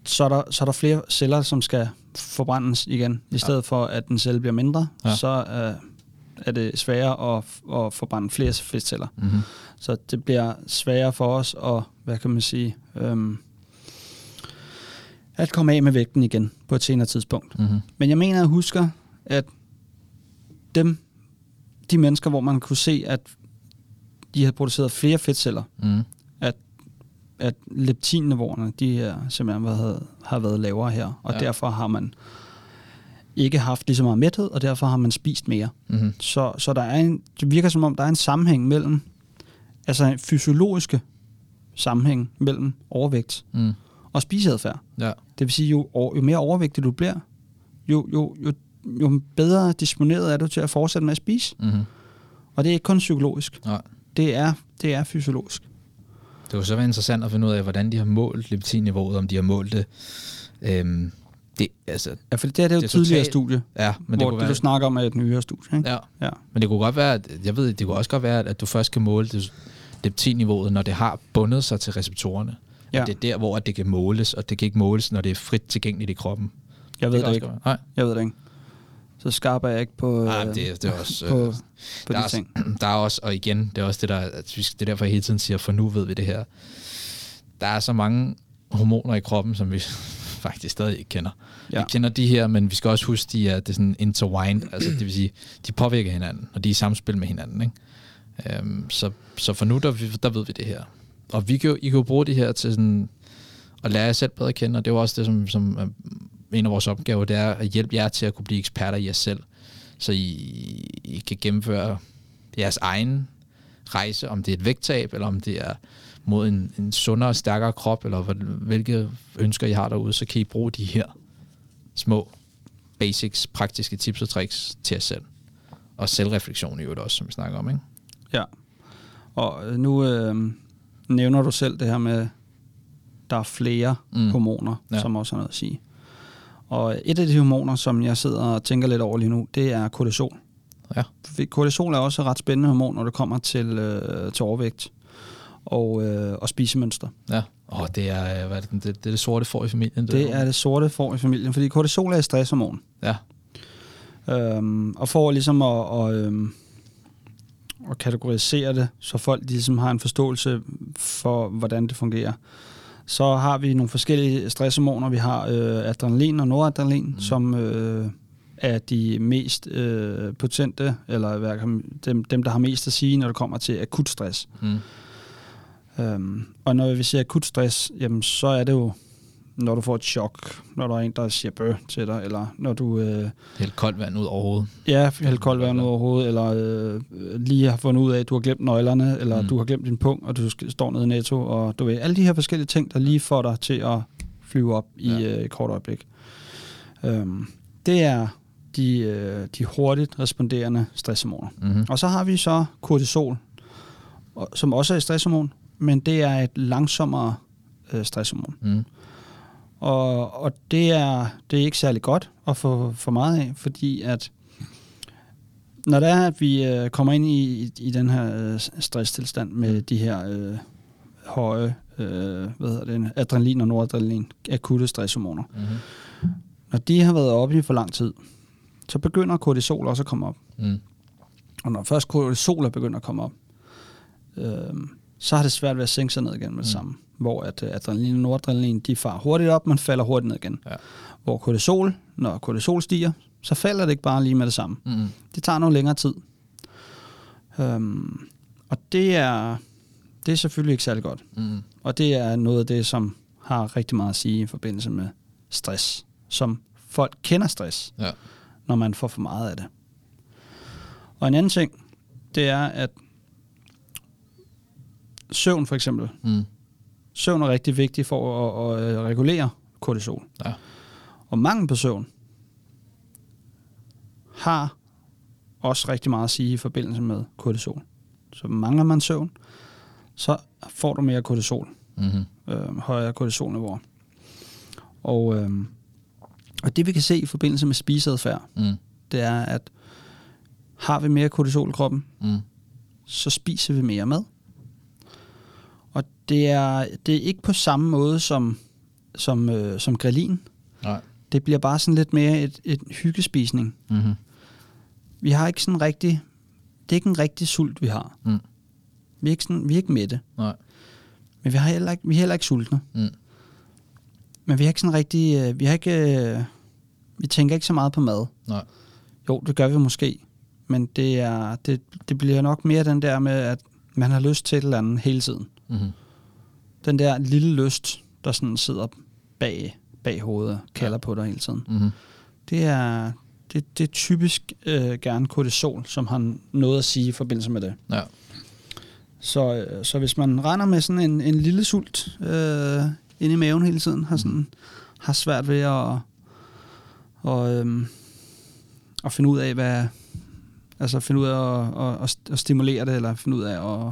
så, er der, så er der flere celler, som skal forbrændes igen. I stedet for, at en celle bliver mindre, Ja. så øh, er det sværere at, at forbrænde flere fedtceller. Mm-hmm. Så det bliver sværere for os at, hvad kan man sige, øhm, at komme af med vægten igen på et senere tidspunkt. Mm-hmm. Men jeg mener, jeg husker, at dem, de mennesker, hvor man kunne se, at de havde produceret flere fedtceller, Mm. at leptinniveauerne, de er simpelthen været, har været lavere her, og ja. derfor har man ikke haft lige så meget mæthed, og derfor har man spist mere. Mm-hmm. Så, så der er en, det virker som om, der er en sammenhæng mellem, altså en fysiologiske sammenhæng mellem overvægt Mm. Og spiseadfærd. Ja. Det vil sige, jo, jo mere overvægtig du bliver, jo, jo, jo, jo bedre disponeret er du til at fortsætte med at spise. Mm-hmm. Og det er ikke kun psykologisk. Nej. Det er, det er fysiologisk. Det kunne så være interessant at finde ud af, hvordan de har målt leptinniveauet, om de har målt det. Øhm, det, altså, Ja, for det er det jo Det er et tidligere totalt- studie, ja, men men det hvor kunne det, være... du snakker om, er et nyere studie. Ikke? Ja, Ja. men det kunne godt være, at, jeg ved, det kunne også godt være, at du først kan måle det, leptinniveauet, når det har bundet sig til receptorerne. Ja. Det er der, hvor det kan måles, og det kan ikke måles, når det er frit tilgængeligt i kroppen. Jeg ved det, også ikke. godt. Nej, Jeg ved det ikke. Så skarp er jeg ikke på, Nej, øh, men det, det er også... på, øh, på der, de er, ting. også- [clears throat] der er også, og igen, det er også det, der, at vi, det er derfor, jeg hele tiden siger, for nu ved vi det her. Der er så mange hormoner i kroppen, som vi [laughs] faktisk stadig ikke kender. Ja. Vi kender de her, men vi skal også huske, de er, det er sådan intertwined, altså det vil sige, de påvirker hinanden, og de er i samspil med hinanden. Ikke? Øhm, så, så for nu, der, der ved vi det her. Og vi kan I kan jo bruge det her til sådan, at lære jer selv bedre at kende, og det er jo også det, som, som øh, en af vores opgaver, det er at hjælpe jer til at kunne blive eksperter i jer selv, så I, I kan gennemføre jeres egen rejse, om det er et vægttab, eller om det er mod en, en sundere og stærkere krop, eller hvilke ønsker I har derude, så kan I bruge de her små basics, praktiske tips og tricks til jer selv. Og selvreflektion i øvrigt også, som vi snakker om, ikke? Ja. Og øh, nu øh, nævner du selv det her med, der er flere Mm. hormoner, Ja. som også har noget at sige. Og et af de hormoner, som jeg sidder og tænker lidt over lige nu, det er kortisol. Ja. Kortisol er også et ret spændende hormon, når det kommer til, øh, til overvægt og, øh, og spisemønster. Ja. Åh, det er, øh, hvad er det, det, det, er det sorte får i familien. Det er det sorte får i familien, fordi kortisol er et stresshormon. Ja. Øhm, og for ligesom at, og, øhm, og kategorisere det, så folk ligesom har en forståelse for, hvordan det fungerer. Så har vi nogle forskellige stresshormoner. Vi har øh, adrenalin og noradrenalin, mm. som øh, er de mest øh, potente, eller dem, dem, der har mest at sige, når det kommer til akut stress. Mm. Øhm, og når vi siger akut stress, jamen, så er det jo når du får et chok, når der er en, der siger bøh til dig, eller når du... Øh, helt koldt vand ud over hovedet. Ja, helt koldt vand ud over hovedet, eller øh, lige har fundet ud af, at du har glemt nøglerne, eller mm. du har glemt din punkt, og du står nede i netto, og du ved, alle de her forskellige ting, der lige får dig til at flyve op i ja. øh, et kort øjeblik. Øhm, det er de, øh, de hurtigt responderende stresshormoner. Mm-hmm. Og så har vi så kortisol, som også er et stresshormon, men det er et langsommere øh, stresshormon. Mm. Og, og det, er, det er ikke særlig godt at få for meget af, fordi at når det er, at vi øh, kommer ind i, i den her øh, stresstilstand med de her øh, høje øh, hvad hedder det, adrenalin og noradrenalin, akutte stresshormoner, mm-hmm. når de har været oppe i for lang tid, så begynder kortisol også at komme op. Mm. Og når først kortisol er begyndt at komme op, øh, så har det svært ved at sænke sig ned igen med det mm. samme hvor at uh, adrenalin og noradrenalin, de farer hurtigt op, men falder hurtigt ned igen. Ja. Hvor kortisol, når kortisol stiger, så falder det ikke bare lige med det samme. Mm. Det tager noget længere tid. Um, og det er, det er selvfølgelig ikke særlig godt. Mm. Og det er noget af det, som har rigtig meget at sige i forbindelse med stress. Som folk kender stress, ja. når man får for meget af det. Og en anden ting, det er, at søvn for eksempel, mm. Søvn er rigtig vigtig for at, at, at regulere kortisol. Ja. Og mangel på søvn har også rigtig meget at sige i forbindelse med kortisol. Så mangler man søvn, så får du mere kortisol. Mm-hmm. Øh, højere kortisolniveauer. Og, øh, og det vi kan se i forbindelse med spiseadfærd, mm. det er, at har vi mere kortisol i kroppen, mm. så spiser vi mere mad det er, det er ikke på samme måde som, som, øh, som grillin. Nej. Det bliver bare sådan lidt mere et, et hyggespisning. Mm-hmm. Vi har ikke sådan rigtig... Det er ikke en rigtig sult, vi har. Mm. Vi er ikke, sådan, vi er ikke mætte. Nej. Men vi, har heller ikke, vi er heller ikke sultne. Mm. Men vi har ikke sådan rigtig... Øh, vi har ikke... Øh, vi tænker ikke så meget på mad. Nej. Jo, det gør vi måske. Men det, er, det, det bliver nok mere den der med, at man har lyst til et eller andet hele tiden. Mm-hmm den der lille lyst, der sådan sidder bag, bag hovedet kalder ja. på dig hele tiden. Mm-hmm. Det er det, det er typisk øh, gerne kortisol, som har noget at sige i forbindelse med det. Ja. Så, øh, så hvis man render med sådan en, en lille sult øh, inde i maven hele tiden, har, sådan, har svært ved at, og, øh, at finde ud af, hvad, altså finde ud af at, at, at stimulere det, eller finde ud af at,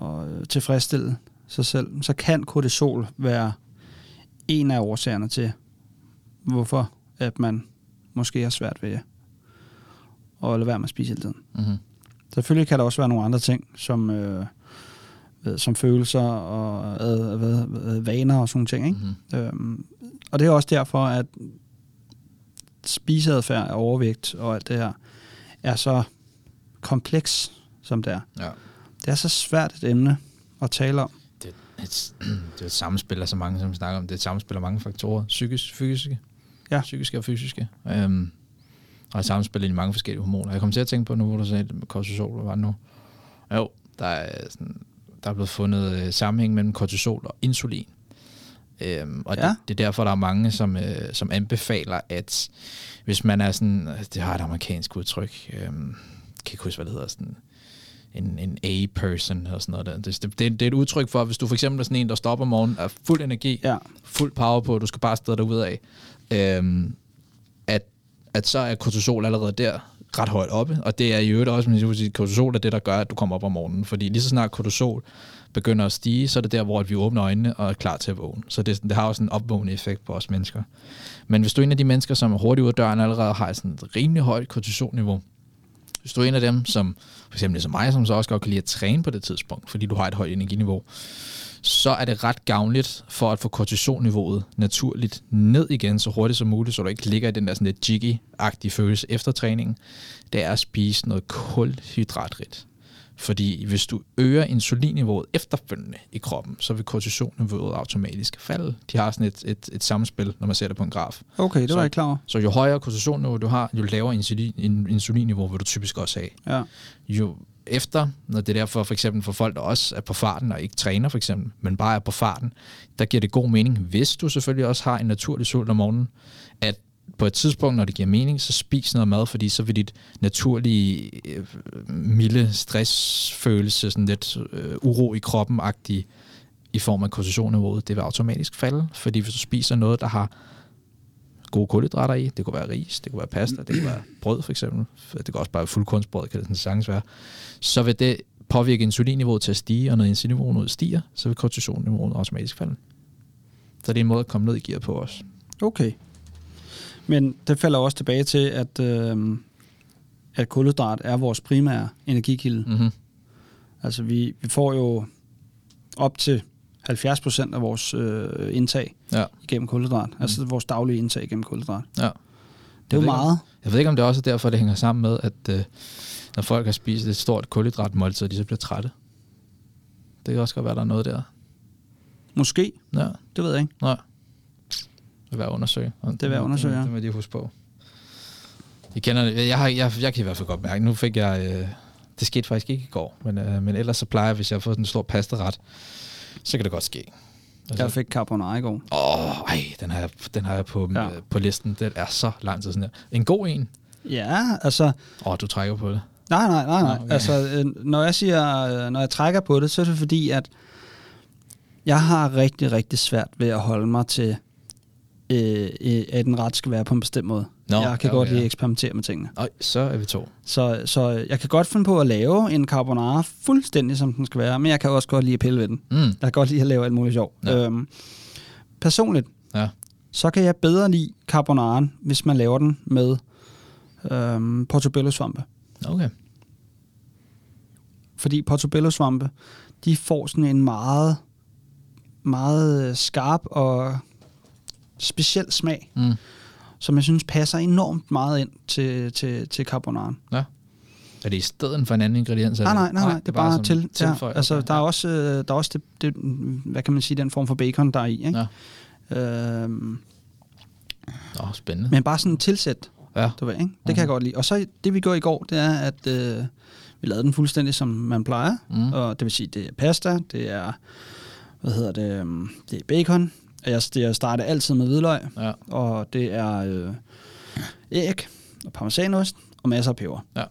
at tilfredsstille sig selv, så kan kortisol være en af årsagerne til, hvorfor at man måske har svært ved at lade være med at spise hele tiden. Mm-hmm. Selvfølgelig kan der også være nogle andre ting, som, øh, som følelser og ad, hvad, vaner og sådan ting. Ikke? Mm-hmm. Øhm, og det er også derfor, at spiseadfærd er overvægt og alt det her er så kompleks, som det er. Ja. Det er så svært et emne at tale om et, [clears throat] det er et samspil af så mange, som vi snakker om. Det er et samspil af mange faktorer. Psykisk, fysiske. Ja. Psykiske og fysiske. Øhm, og et samspil i mange forskellige hormoner. Jeg kom til at tænke på nu, hvor du sagde, at kortisol, var det nu? Jo, der er, sådan, der er blevet fundet øh, sammenhæng mellem kortisol og insulin. Øhm, og ja. det, det er derfor, der er mange, som, øh, som anbefaler, at hvis man er sådan, det har et amerikansk udtryk, øhm, kan ikke huske, hvad det hedder, sådan, en, en A-person og sådan noget der. Det, det, det, er et udtryk for, hvis du for eksempel er sådan en, der stopper om morgenen, er fuld energi, ja. fuld power på, du skal bare stå ud af, øhm, at, at så er kortisol allerede der ret højt oppe, og det er i øvrigt også, men sige, kortisol er det, der gør, at du kommer op om morgenen, fordi lige så snart kortisol begynder at stige, så er det der, hvor vi åbner øjnene og er klar til at vågne. Så det, det har også en opvågende effekt på os mennesker. Men hvis du er en af de mennesker, som er hurtigt ud af døren allerede har sådan et rimelig højt kortisolniveau, hvis du er en af dem, som for eksempel som mig, som så også godt kan lide at træne på det tidspunkt, fordi du har et højt energiniveau, så er det ret gavnligt for at få kortisolniveauet naturligt ned igen så hurtigt som muligt, så du ikke ligger i den der sådan lidt jiggy-agtige følelse efter træningen. Det er at spise noget kulhydratrigt. Fordi hvis du øger insulinniveauet efterfølgende i kroppen, så vil kortisolniveauet automatisk falde. De har sådan et, et, et samspil, når man ser det på en graf. Okay, det Så- var jeg ikke klar over. Så jo højere kortisolniveau du har, jo lavere insulin, in, insulinniveau vil du typisk også have. Ja. Jo efter, når det er derfor for eksempel for folk, der også er på farten og ikke træner for eksempel, men bare er på farten, der giver det god mening, hvis du selvfølgelig også har en naturlig sult om morgenen, at på et tidspunkt, når det giver mening, så spis noget mad, fordi så vil dit naturlige øh, milde stressfølelse, sådan lidt øh, uro i kroppen agtig i form af kortisolniveauet, det vil automatisk falde, fordi hvis du spiser noget, der har gode kulhydrater i, det kunne være ris, det kunne være pasta, det kunne være brød for eksempel, det kan også bare være fuldkornsbrød, kan det sådan sagtens være, så vil det påvirke insulinniveauet til at stige, og når insulinniveauet stiger, så vil kortisolniveauet automatisk falde. Så det er en måde at komme ned i gear på os. Okay. Men det falder også tilbage til, at, øh, at kulhydrat er vores primære energikilde. Mm-hmm. Altså vi, vi får jo op til 70 procent af vores øh, indtag Ja. igennem kulhydrat. Mm. Altså vores daglige indtag igennem kulhydrat. ja. Det er jo ved ikke, meget. Jeg ved ikke, om det også er derfor, det hænger sammen med, at øh, når folk har spist et stort kulhydratmåltid, de så bliver trætte. Det kan også godt være, der er noget der. Måske. Ja, Det ved jeg ikke. nej. Det er værd at undersøge. Og Det er værd at undersøge, det, ja. Det må de huske på. I kender det. Jeg, har, jeg, jeg kan i hvert fald godt mærke, nu fik jeg... Øh, det skete faktisk ikke i går, men, øh, men ellers så plejer jeg, hvis jeg har fået en stor pastaret, så kan det godt ske. Altså, Jeg fik carbonara i går. Åh, ej, den har jeg, den har jeg på, Ja. ja. på listen. Den er så lang tid sådan her. En god en. Ja, altså... Åh, du trækker på det. Nej, nej, nej, nej. Okay. Altså, øh, når jeg siger, øh, når jeg trækker på det, så er det fordi, at jeg har rigtig, rigtig svært ved at holde mig til, øh, øh, at en ret skal være på en bestemt måde. Nå, jeg kan ja, godt ja. lide at eksperimentere med tingene. Oj, så er vi to. Så, så jeg kan godt finde på at lave en carbonara fuldstændig, som den skal være, men jeg kan også godt lide at pille ved den. Mm. Jeg kan godt lide at lave alt muligt sjov. Ja. Øhm, personligt, Ja. så kan jeg bedre lide carbonaren, hvis man laver den med øhm, portobello-svampe. Okay. Fordi portobello-svampe, de får sådan en meget, meget skarp og speciel smag, Mm. som jeg synes passer enormt meget ind til, til, til carbonaren. Ja. Er det i stedet for en anden ingrediens? Nej, nej, nej, nej, det er bare, som til. Ja, tilføj. altså, Okay, der er ja. også, øh, der er også det, det, hvad kan man sige, den form for bacon, der er i. Ikke? Ja. Øhm, Åh, spændende. men bare sådan tilsæt, Ja. du ved, ikke? det kan jeg godt lide. Og så det, vi gjorde i går, det er, at øh, vi lavede den fuldstændig, som man plejer. Mm. Og det vil sige, det er pasta, det er, hvad hedder det, øhm, det er bacon. Jeg, jeg starter altid med hvidløg, Ja. og det er øh, æg og parmesanost og masser af peber. Ja.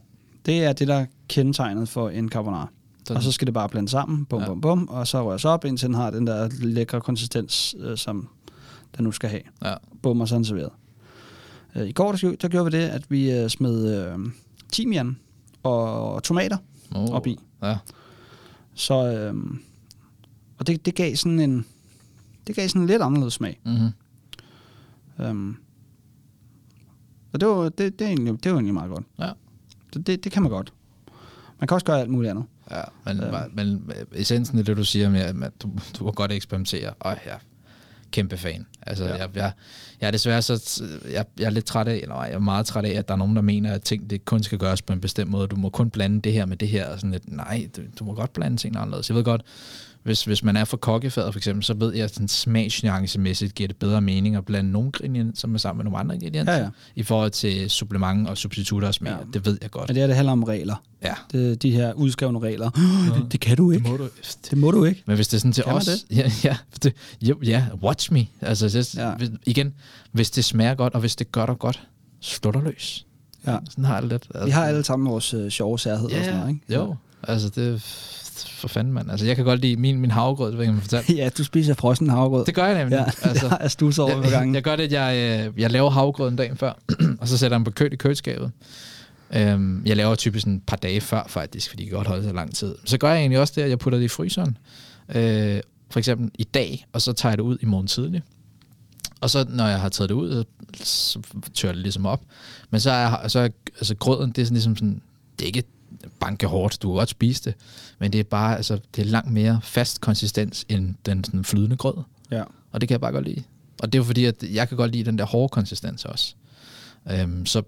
Det er det, der er kendetegnet for en carbonara. Sådan. Og så skal det bare blande sammen, bum, Ja. bum, bum, og så røres op, indtil den har den der lækre konsistens, øh, som den nu skal have. Ja. Bum, og så den serveret. Øh, I går, der, der gjorde vi det, at vi øh, smed øh, timian og tomater Oh. op i. Ja. Så, øh, og det, det gav sådan en, det gav sådan en lidt anderledes smag. Mm-hmm. Um, og det var, det, det, er egentlig, det var egentlig meget godt. Ja. Så det, det kan man godt. Man kan også gøre alt muligt andet. Ja, men, Ja. ja. men essensen af det, du siger med, at du, du må godt eksperimentere, og jeg er kæmpe fan. Altså, Ja. ja. jeg, jeg, jeg er desværre så, jeg, jeg er lidt træt af, eller jeg er meget træt af, at der er nogen, der mener, at ting det kun skal gøres på en bestemt måde. Du må kun blande det her med det her, og sådan lidt, nej, du, du må godt blande ting anderledes. Jeg ved godt, hvis, hvis man er for kokkefadet for eksempel, så ved jeg, at smagsnuancemæssigt giver det bedre mening at blande nogle ingredienser med sammen med nogle andre ingredienser, Ja, ja. i forhold til supplement og substitutter og smag. Ja. Ja. Det ved jeg godt. Men det er det handler om regler. Ja. Det, de her udskrevne regler. [gasps] Det, det kan du ikke. Det må du, Det må du ikke. Men hvis det er sådan til Kan os... [laughs] Ja, ja, det, jo, ja, watch me. Altså, det, Ja. ja. igen, hvis det smager godt, og hvis det gør dig godt, slå dig løs. Ja. Sådan har det lidt. Altså, Vi har alle sammen vores øh, sjove særheder og ja, sådan noget, ikke? Jo, altså det for fanden, mand. Altså, jeg kan godt lide min, min havregrød, det ved jeg ikke, jeg fortalte. ja, du spiser frossen havregrød. Det gør jeg nemlig. ja, altså, [laughs] jeg stusset over på gangen. jeg, jeg gør det, at jeg, øh, jeg laver havregrøden dagen før, [clears throat] og så sætter jeg den på køl i køleskabet. Øhm, jeg laver typisk en par dage før, faktisk, fordi det kan godt holde så lang tid. Så gør jeg egentlig også det, at jeg putter det i fryseren. Øh, for eksempel i dag, og så tager jeg det ud i morgen tidlig. Og så når jeg har taget det ud, så tør det ligesom op. Men så er, så er altså, grøden, det er sådan ligesom sådan, det er ikke banke hårdt, du kan godt spise det, men det er bare, altså, det er langt mere fast konsistens end den sådan flydende grød. Ja. Og det kan jeg bare godt lide. Og det er jo fordi, at jeg kan godt lide den der hårde konsistens også. Øhm, så,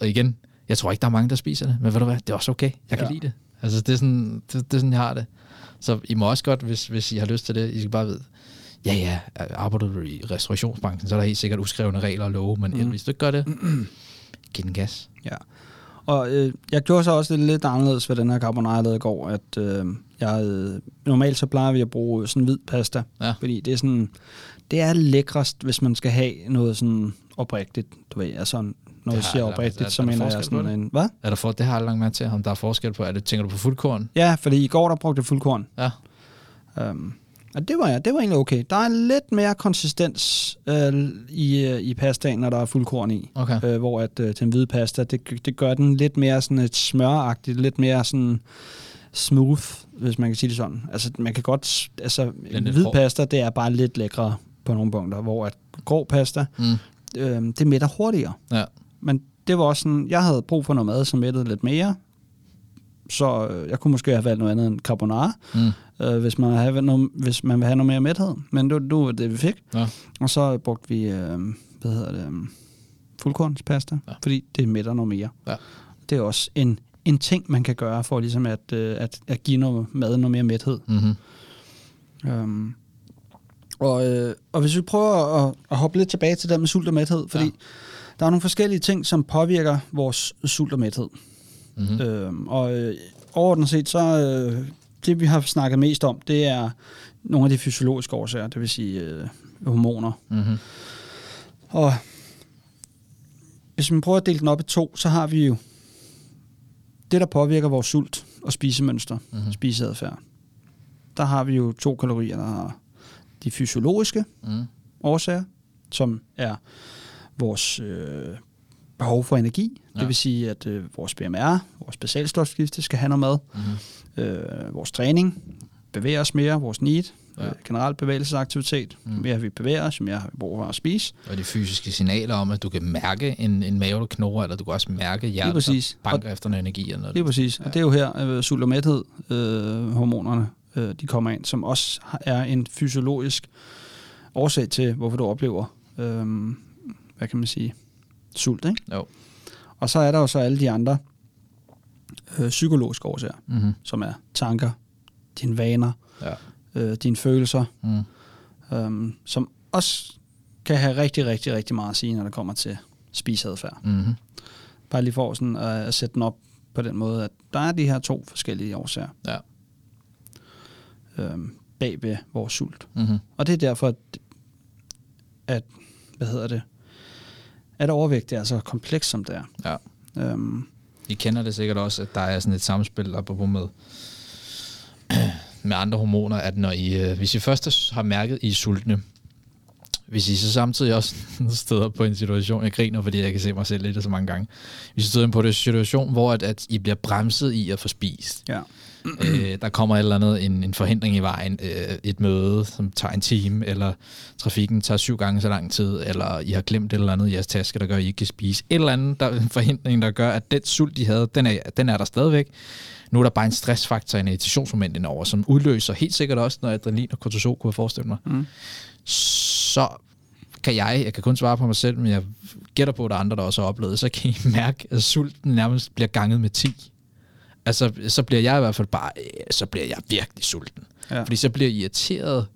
og igen, jeg tror ikke, der er mange, der spiser det, men ved du hvad, det er også okay. Jeg kan Ja. lide det. Altså, det er, sådan, det, det er sådan, jeg har det. Så I må også godt, hvis, hvis I har lyst til det, I skal bare vide, ja, ja, arbejder du i restaurationsbranchen, så er der helt sikkert uskrevne regler og love, men mm. hvis du ikke gør det, [clears throat] giv den gas. Ja. Og øh, jeg gjorde så også det lidt anderledes ved den her carbonara, jeg lavede i går, at øh, jeg, øh, normalt så plejer vi at bruge sådan hvid pasta, Ja. fordi det er sådan, det er lækrest, hvis man skal have noget sådan oprigtigt, du ved, altså når jeg siger oprigtigt, er- så er mener jeg sådan en, hvad? Er der for, det har jeg langt med til, om der er forskel på, er det, tænker du på fuldkorn? Ja, fordi i går der brugte jeg fuldkorn. Ja. Um, og det var, ja, det var egentlig okay. Der er lidt mere konsistens øh, i, øh, i pastaen, når der er fuldkorn i. Okay. Øh, hvor at øh, den hvide pasta, det, det gør den lidt mere sådan et smøragtigt, lidt mere sådan smooth, hvis man kan sige det sådan. Altså, man kan godt... Altså, hvid pasta, det er bare lidt lækre på nogle punkter, hvor at grå pasta, Mm. øh, det mætter hurtigere. Ja. Men det var også sådan, jeg havde brug for noget mad, som mættede lidt mere, så øh, jeg kunne måske have valgt noget andet end carbonara, Mm. Øh, hvis, man have noget, hvis man vil have noget mere mæthed. Men det, det var det, vi fik. Ja. Og så brugte vi, øh, hvad hedder det, øh, fuldkornspasta, Ja. fordi det mætter noget mere. Ja. Det er også en, en ting, man kan gøre for ligesom at, øh, at, at give noget mad noget mere mæthed. Mm-hmm. Um, og, øh, og hvis vi prøver at, at hoppe lidt tilbage til det med sult og mæthed, fordi ja. der er nogle forskellige ting, som påvirker vores sult og mæthed. Mm-hmm. Øhm, og øh, overordnet set, så øh, det vi har snakket mest om, det er nogle af de fysiologiske årsager, det vil sige øh, hormoner. Mm-hmm. Og hvis man prøver at dele den op i to, så har vi jo det, der påvirker vores sult og spisemønster, Mhm. mm-hmm. spiseadfærd. Der har vi jo to kalorier, der har de fysiologiske Mm. årsager, som er vores øh, behov for energi. Ja. Det vil sige, at øh, vores BMR, vores basalstofskifte, skal have noget med. Mm-hmm. Øh, vores træning, bevæger os mere, vores need, Ja. ja. øh, generelt bevægelsesaktivitet. Mm. Mere vi bevæger os, jo mere har vi brug for at spise. Og de fysiske signaler om, at du kan mærke en, en mave, der knurrer, eller du kan også mærke hjertet, der banker efter noget energi. Eller noget. Lige præcis. Og det er jo her, øh, sult og mæthed, øh, hormonerne, øh, de kommer ind, som også er en fysiologisk årsag til, hvorfor du oplever, øh, hvad kan man sige, sult, ikke? Jo. Og så er der jo så alle de andre øh, psykologiske årsager, Mm-hmm. som er tanker, dine vaner, Ja. øh, dine følelser, Mm. øh, som også kan have rigtig, rigtig, rigtig meget at sige, når det kommer til spiseadfærd. Mm-hmm. Bare lige for sådan at, at sætte den op på den måde, at der er de her to forskellige årsager Ja. øh, bag ved vores sult. Mm-hmm. Og det er derfor, at, at hvad hedder det, at overvægt er så kompleks, som det er. Ja. Øhm, i kender det sikkert også, at der er sådan et samspil apropos med, med andre hormoner, at når I, øh, hvis I først har mærket, at I er sultne, hvis I så samtidig også [laughs] støder på en situation, jeg griner, fordi jeg kan se mig selv lidt så mange gange, hvis I støder på en situation, hvor at, at I bliver bremset i at få spist, ja øh, der kommer et eller andet, en, en forhindring i vejen, øh, et møde, som tager en time, eller trafikken tager syv gange så lang tid, eller I har glemt et eller andet i jeres taske, der gør, at I ikke kan spise. Et eller andet, der, en forhindring, der gør, at den sult, de havde, den er, den er der stadigvæk. Nu er der bare en stressfaktor, en irritationsmoment indover, som udløser helt sikkert også noget adrenalin og kortisol, kunne jeg forestille mig. Mm. Så kan jeg, jeg kan kun svare på mig selv, men jeg gætter på, at der er andre, der også har oplevet, så kan I mærke, at sulten nærmest bliver ganget med 10 altså, så bliver jeg i hvert fald bare, øh, så bliver jeg virkelig sulten. Ja. Fordi så bliver jeg irriteret,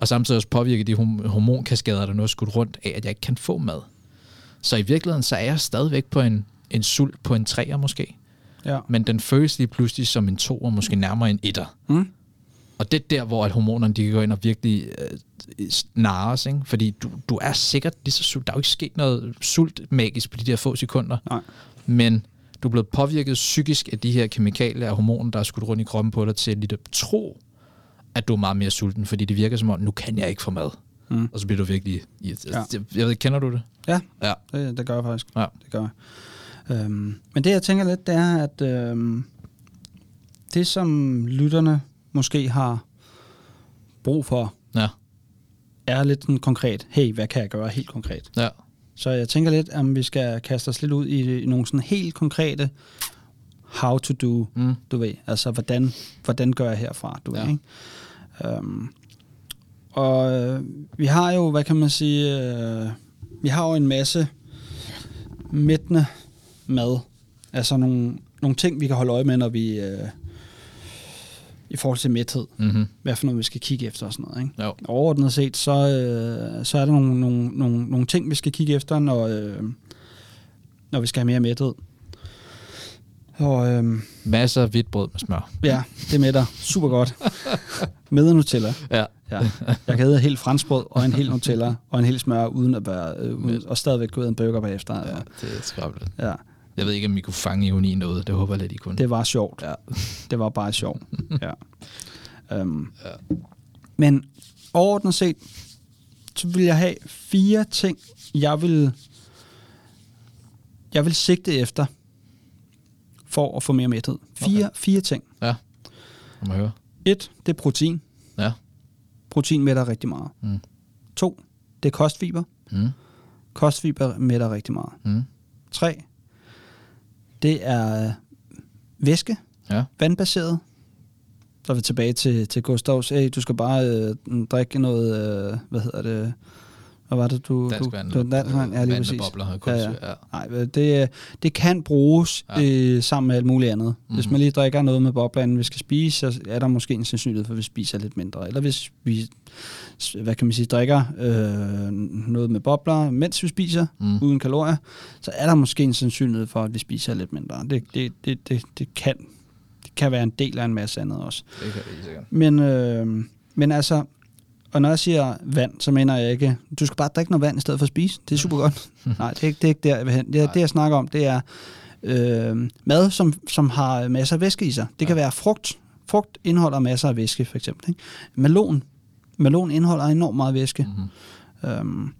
og samtidig også påvirker de horm- hormonkaskader, der nu er skudt rundt af, at jeg ikke kan få mad. Så i virkeligheden, så er jeg stadigvæk på en, en sult på en træer måske. ja. Men den føles lige pludselig som en to, og måske nærmere en etter. Mm. Og det er der, hvor at hormonerne de kan gå ind og virkelig øh, narres, ikke? Fordi du, du er sikkert lige så sult. Der er jo ikke sket noget sult magisk på de der få sekunder. Nej. Men du er blevet påvirket psykisk af de her kemikalier og hormoner, der er skudt rundt i kroppen på dig, til at tro, at du er meget mere sulten, fordi det virker som om, nu kan jeg ikke få mad. Mm. Og så bliver du virkelig... Ja. Ja. Jeg ved, kender du det? Ja, Ja. det, det gør jeg faktisk. Ja. Det gør jeg. Øhm, men det, jeg tænker lidt, det er, at øhm, det, som lytterne måske har brug for, Ja. er lidt sådan konkret. Hey, hvad kan jeg gøre helt konkret? Ja. Så jeg tænker lidt, om vi skal kaste os lidt ud i, nogle sådan helt konkrete how to do, Mm. du ved. Altså, hvordan, hvordan gør jeg herfra, du Ja. ved, ikke? Um, og øh, vi har jo, hvad kan man sige, øh, vi har jo en masse mættende mad. Altså nogle, nogle ting, vi kan holde øje med, når vi... Øh, i forhold til mæthed. Mm-hmm. Hvad for noget, vi skal kigge efter og sådan noget, ikke? Jo. Overordnet set, så, øh, så er der nogle, nogle, nogle, nogle ting, vi skal kigge efter, når, øh, når vi skal have mere mæthed. Og øh, Masser af hvidt brød med smør. ja, det mætter super godt. [laughs] Med Nutella. Ja. Ja. Jeg kan æde helt franskbrød og en hel Nutella og en hel smør, uden at være, øh, uden, og stadigvæk gå ud en burger bagefter. Ja. det er skræmmeligt. ja. Jeg ved ikke, om I kunne fange ironi noget. Det håber jeg lidt, I kunne. Det var sjovt. Ja. Det var bare sjovt. [laughs] Ja. Um, Ja. Men overordnet set, så vil jeg have fire ting, jeg vil, jeg vil sigte efter, for at få mere mæthed. Fire, okay. fire ting. Ja. Må man høre. Et, det er protein. Ja. Protein mætter rigtig meget. Mm. To, det er kostfiber. Mm. Kostfiber mætter rigtig meget. Mm. Tre, det er øh, væske. Ja. vandbaseret. Så er vi tilbage til, til Gustavs. Hey, du skal bare øh, drikke noget, øh, hvad hedder det, hvad var det, du... Dansk du, vand. Du, dansk vand, ja, lige præcis. Ja, ja. Ja. Nej, det, det kan bruges Ja. øh, sammen med alt muligt andet. Mm-hmm. Hvis man lige drikker noget med bobler, inden vi skal spise, så er der måske en sandsynlighed for, at vi spiser lidt mindre. Eller hvis vi, hvad kan man sige, drikker øh, noget med bobler, mens vi spiser, Mm. mm. uden kalorier, så er der måske en sandsynlighed for, at vi spiser lidt mindre. Det, det, det, det, det, kan, det kan være en del af en masse andet også. Det kan det sikkert. Men, øh, men altså, og når jeg siger vand, så mener jeg ikke, du skal bare drikke noget vand i stedet for at spise. Det er super godt. [laughs] Nej, det er, ikke, det er ikke der, jeg vil hen. Det, det, jeg snakker om, det er øh, mad, som, som har masser af væske i sig. Det kan Ja. være frugt. Frugt indeholder masser af væske, for eksempel. Ikke? Melon. Melon indeholder enormt meget væske. Mm-hmm. Øhm,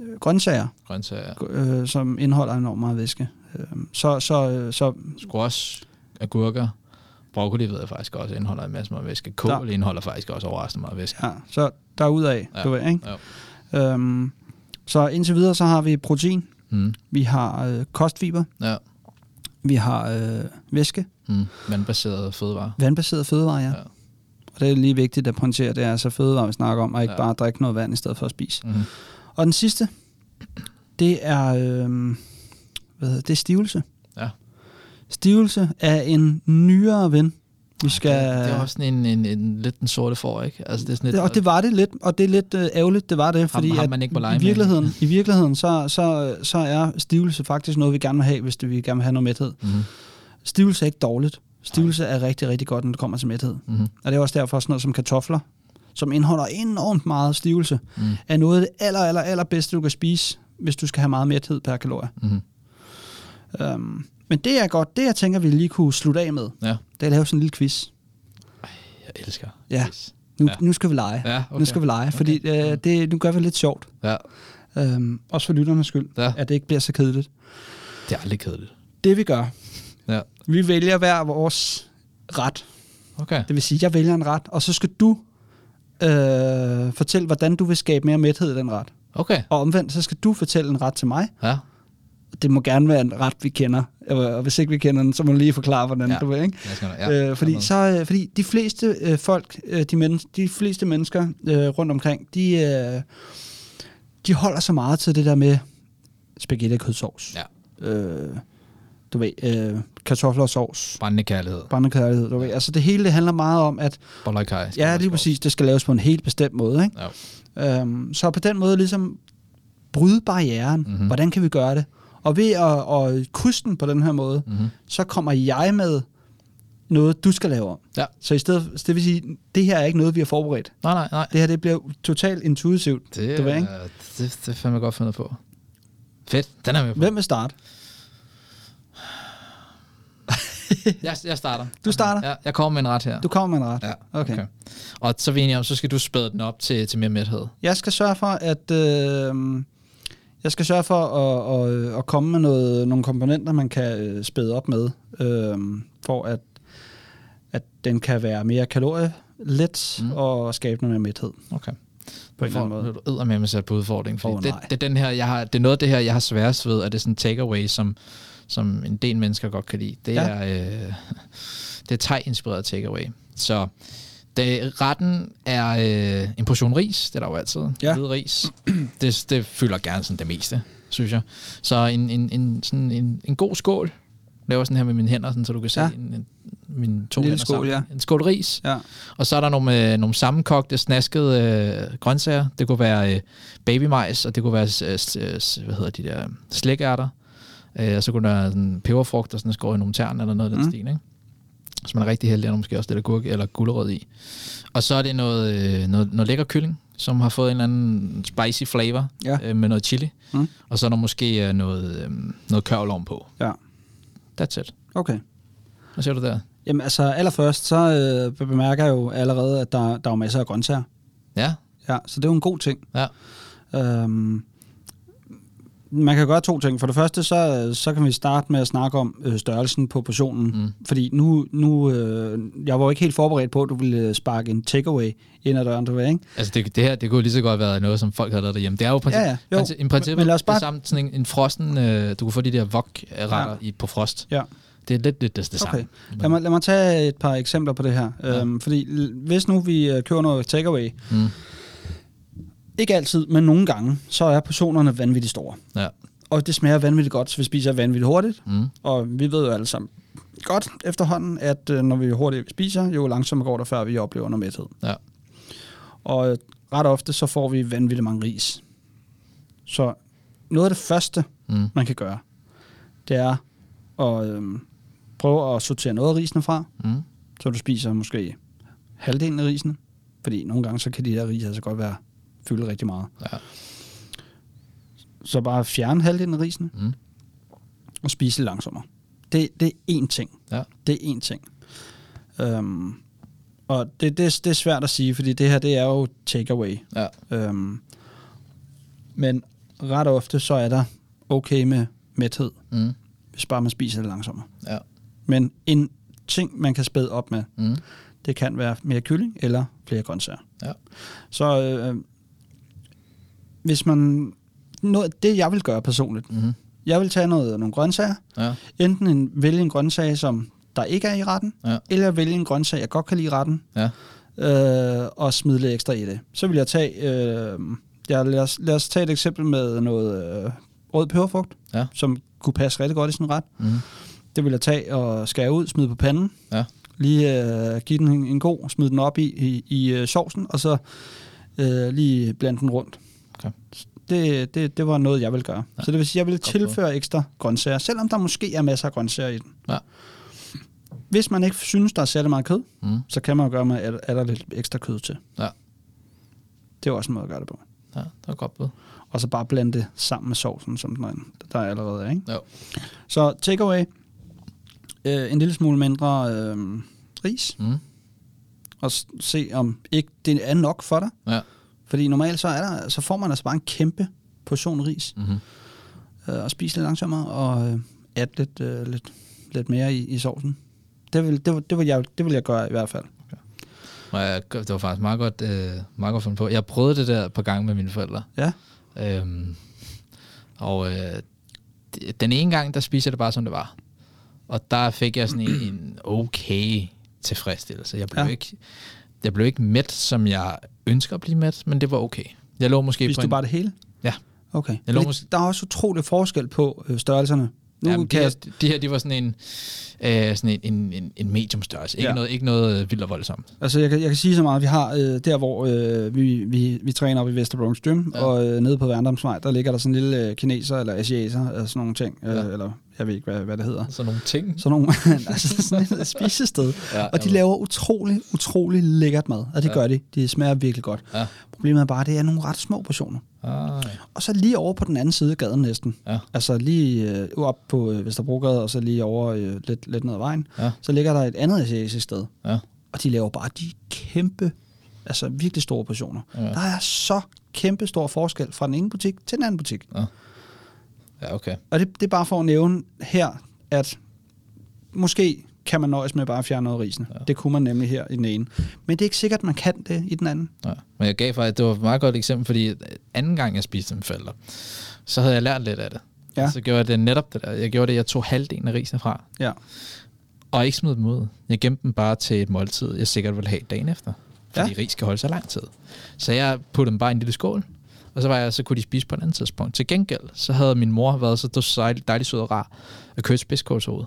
øh, grøntsager, Grøntsager. øh, som indeholder enormt meget væske. Øhm, så, så, så Squash, agurker, broccoli ved jeg faktisk også indeholder en masse meget væske. Kål Der- indeholder faktisk også overraskende meget væske. Ja, så derudaf, Ja. ja. du ved, ikke? Ja. Øhm, så indtil videre, så har vi protein, Mm. vi har øh, kostfiber, Ja. vi har øh, væske, Mm. Vandbaserede fødevarer. vandbaseret fødevarer, ja. Ja. ja. Og det er lige vigtigt at pointere, det er altså fødevarer, vi snakker om, og ikke Ja. ja. bare drikke noget vand i stedet for at spise. Mm. Og den sidste, det er, øh, hvad hedder det, det er stivelse. Ja. Stivelse er en nyere ven. Vi skal... Det, det er også sådan en, en, en, lidt den sorte for, ikke? Altså, det er sådan lidt, og det var det lidt, og det er lidt øh, ærgerligt, det var det, fordi ham at man ikke må lege i med. virkeligheden, [laughs] i virkeligheden så, så, så er stivelse faktisk noget, vi gerne vil have, hvis det, vi gerne vil have noget mæthed. Mm-hmm. Stivelse er ikke dårligt. Stivelse er rigtig, rigtig godt, når det kommer til mæthed. Mm-hmm. Og det er også derfor sådan noget som kartofler, som indeholder enormt meget stivelse, Mm. er noget af det aller, aller, aller bedste, du kan spise, hvis du skal have meget mæthed per kalorie. Mm-hmm. Um, men det er godt. Det, jeg tænker, vi lige kunne slutte af med, Ja, det er at lave sådan en lille quiz. jeg elsker. Ja. Yes. Nu, Ja. nu skal vi lege. Ja, Okay. Nu skal vi lege, fordi Okay. øh, det, nu gør vi lidt sjovt. Ja, Um, også for lytternes skyld, Ja. at det ikke bliver så kedeligt. det er aldrig kedeligt. Det vi gør, Ja. vi vælger hver vores ret. Okay. Det vil sige, jeg vælger en ret, og så skal du øh, fortælle, hvordan du vil skabe mere mæthed i den ret. Okay. Og omvendt, så skal du fortælle en ret til mig. Ja. Det må gerne være en ret, vi kender. Og hvis ikke vi kender den, så må du lige forklare, hvordan Ja. du vil. Ikke? Skal, Ja, øh, fordi, så, øh, fordi de fleste øh, folk, øh, de, men, de fleste mennesker øh, rundt omkring, de, øh, de holder så meget til det der med spaghetti og kødsovs. Ja. Øh, du ved, øh, kartofler og sovs. Brændende kærlighed. Brændekærlighed, du ved. Altså det hele det handler meget om, at Boller i kaj. ja, lige præcis, det skal laves på en helt bestemt måde. Ikke? Ja. Øhm, så på den måde ligesom bryde barrieren. Mhm. Mm-hmm. Hvordan kan vi gøre det? Og ved at, at krydse den på den her måde, Mm-hmm. så kommer jeg med noget, du skal lave om. Ja. Så i stedet, så det vil sige, det her er ikke noget, vi har forberedt. Nej, nej, nej. Det her, det bliver totalt intuitivt. Det, du ved, ikke? det, det er fandme godt fundet på. Fedt. Den er med på. Hvem vil starte? [laughs] Jeg, jeg starter. Du starter? Ja, jeg kommer med en ret her. Du kommer med en ret. Ja, Okay. okay. Og så vi om, så skal du spæde den op til, til mere mæthed. Jeg skal sørge for, at... Øh, jeg skal sørge for at, at, at komme med noget, nogle komponenter, man kan øh, spæde op med, øh, for at, at den kan være mere kalorielet Mm. og skabe noget mere mæthed. Okay. På en eller anden måde. Du æder med mig sat på udfordringen, fordi oh, det, det, er den her, jeg har, det er noget af det her, jeg har sværest ved, at det er sådan en takeaway, som, som en del mennesker godt kan lide. Det Ja. er, øh, det er thai-inspireret takeaway. Så det, retten er øh, en portion ris, det er der jo altid. Ja. Hvid ris. Det, det fylder gerne sådan det meste, synes jeg. Så en, en, en, sådan en, en god skål. Laver sådan her med mine hænder, sådan, så du kan se Ja. en, en, mine to En hænder skål, sammen. ja. En skål ris. Ja. Og så er der nogle, øh, nogle sammenkogte, snaskede øh, grøntsager. Det kunne være øh, babymajs, og det kunne være øh, øh, hvad hedder de der, slikærter. Øh, og så kunne der være sådan peberfrugt, og sådan skåret i nogle tern eller noget af den Mm. stil, ikke? Så man er rigtig heldig, og måske også lidt agurk eller gulerod i. Og så er det noget, øh, noget, noget lækker kylling, som har fået en eller anden spicy flavor Ja. øh, med noget chili. Mm. Og så er der måske øh, noget, øh, noget kørl på. Ja. That's it. Okay. Hvad siger du der? Jamen altså, allerførst, så øh, bemærker jeg jo allerede, at der, der er masser af grøntsager. Ja, Ja, så det er jo en god ting. ja. Øhm, man kan gøre to ting. For det første, så, så kan vi starte med at snakke om øh, størrelsen på portionen. Mm. Fordi nu, nu øh, jeg var jo ikke helt forberedt på, at du ville sparke en takeaway ind ad døren, du ved, ikke? Altså det, det her, det kunne lige så godt være noget, som folk havde lavet derhjemme. Det er jo princip, Ja, ja, jo. princip, i princippet Men os bare- det samme, sådan en, en frosten, øh, du kunne få de der wok-retter Ja. i, på frost. Ja. Det er lidt, lidt det, det samme. Okay. Lad mig, lad mig tage et par eksempler på det her. Ja. Øhm, fordi hvis nu vi øh, køber noget takeaway, Mm. Ikke altid, men nogle gange, så er portionerne vanvittigt store. Ja. Og det smager vanvittigt godt, så vi spiser vanvittigt hurtigt. Mm. Og vi ved jo alle sammen godt efterhånden, at øh, når vi hurtigt spiser, jo langsommere går det, før vi oplever noget mæthed. Ja. Og øh, ret ofte, så får vi vanvittigt mange ris. Så noget af det første, Mm. man kan gøre, det er at øh, prøve at sortere noget af risene fra, Mm. så du spiser måske halvdelen af risene. Fordi nogle gange, så kan de her ris altså godt være fylde rigtig meget. Ja. Så bare fjerne halvdelen af risene, Mm. og spise det langsommere. Det, det er én ting. Ja. Det er én ting. Øhm, og det, det, det er svært at sige, fordi det her, det er jo takeaway. Ja. Øhm, men ret ofte, så er der okay med mæthed, Mm. hvis bare man spiser det langsommere. Ja. Men en ting, man kan spæde op med, Mm. det kan være mere kylling eller flere grøntsager. Ja. Så øh, hvis man... Noget, det jeg vil gøre personligt, Mm. jeg vil tage noget, nogle grøntsager, Ja. enten en, vælge en grøntsag, som der ikke er i retten, Ja. eller vælge en grøntsag, jeg godt kan lide i retten, Ja. øh, og smide lidt ekstra i det. Så vil jeg tage... Øh, ja, lad, os, lad os tage et eksempel med noget øh, rød peberfrugt, Ja. som kunne passe rigtig godt i sådan en ret. Mm. Det vil jeg tage og skære ud, smide på panden. Ja. Lige øh, give den en, en god, smide den op i, i, i øh, sovsen, og så øh, lige blande den rundt. Okay. Det, det, det var noget, jeg vil gøre. Ja. Så det vil sige, jeg vil Godt tilføre ekstra grøntsager, selvom der måske er masser af grøntsager i den. Ja. Hvis man ikke synes, der er særlig meget kød, Mm. så kan man jo gøre med, at er der lidt ekstra kød til. Ja. Det er også en måde at gøre det på. Ja, det var godt bud. Og så bare blande det sammen med sovsen, som den er, der er allerede er. Ikke? Jo. Så takeaway, øh, en lille smule mindre øh, ris, Mm. og se om ikke det er nok for dig. Ja. Fordi normalt så, er der, så får man altså bare en kæmpe portion ris, Mm-hmm. øh, og spise lidt langsommere, og øh, add lidt, øh, lidt, lidt mere i, i sovsen. Det vil, det, det, vil jeg, det vil jeg gøre i hvert fald. Jeg, det var faktisk meget godt, øh, meget godt fundet på. Jeg prøvede det der på gang med mine forældre. Ja. Øhm, og øh, den ene gang, der spiser jeg det bare, som det var. Og der fik jeg sådan en, en okay tilfredsstillelse. Jeg blev, ja. ikke, jeg blev ikke mæt, som jeg ønsker at blive mæt, men det var okay. Jeg lå måske Spiste på du en, bare det hele? Ja. Okay. Jeg lå Fordi mås- Der er også utrolig forskel på øh, størrelserne. Nu Jamen, de, kan her, jeg, de her, de var sådan en, øh, sådan en, en, en, en medium størrelse. Ikke, Ja. noget, ikke noget øh, vildt og voldsomt. altså jeg, kan, jeg kan sige så meget, vi har øh, der, hvor øh, vi, vi, vi træner op i Vesterbronx Gym, ja. Ja. og øh, nede på Værndomsvej, der ligger der sådan en lille øh, kineser eller asiater, eller sådan nogle ting, øh, Ja. eller jeg ved ikke, hvad, hvad det hedder. Sådan nogle ting. Sådan nogle, [laughs] altså sådan et spisested. Ja, Og de laver utrolig, utrolig lækkert mad. Og det ja. Ja. gør de. De smager virkelig godt. Ja. Problemet er bare, at det er nogle ret små portioner. Ah, ja. Og så lige over på den anden side af gaden næsten. Ja. Altså lige øh, op på øh, Vesterbrogade, og så lige over øh, lidt, lidt ned ad vejen. Ja. Så ligger der et andet asiatisk sted. Ja. Og de laver bare de kæmpe, altså virkelig store portioner. Ja. Der er så kæmpe stor forskel fra den ene butik til den anden butik. ja, okay. Og det, det er bare for at nævne her, at måske kan man nøjes med bare at fjerne noget risene. Ja. Ja. Det kunne man nemlig her i den ene. Men det er ikke sikkert, at man kan det i den anden. Ja. Men jeg gav faktisk, det var et meget godt eksempel, fordi anden gang jeg spiste med forældre, så havde jeg lært lidt af det. Ja. Så gjorde jeg det netop det der. Jeg gjorde det, jeg tog halvdelen af risene fra, Ja. og ikke smed dem ud. Jeg gemte dem bare til et måltid, jeg sikkert ville have dagen efter. Fordi Ja. ja. ris skal holde sig lang tid. Så jeg puttede dem bare i en lille skål, og så, var jeg, så kunne de spise på et andet tidspunkt. Til gengæld, så havde min mor været så dejligt, dejligt sød og rar at købe spidskålshoved.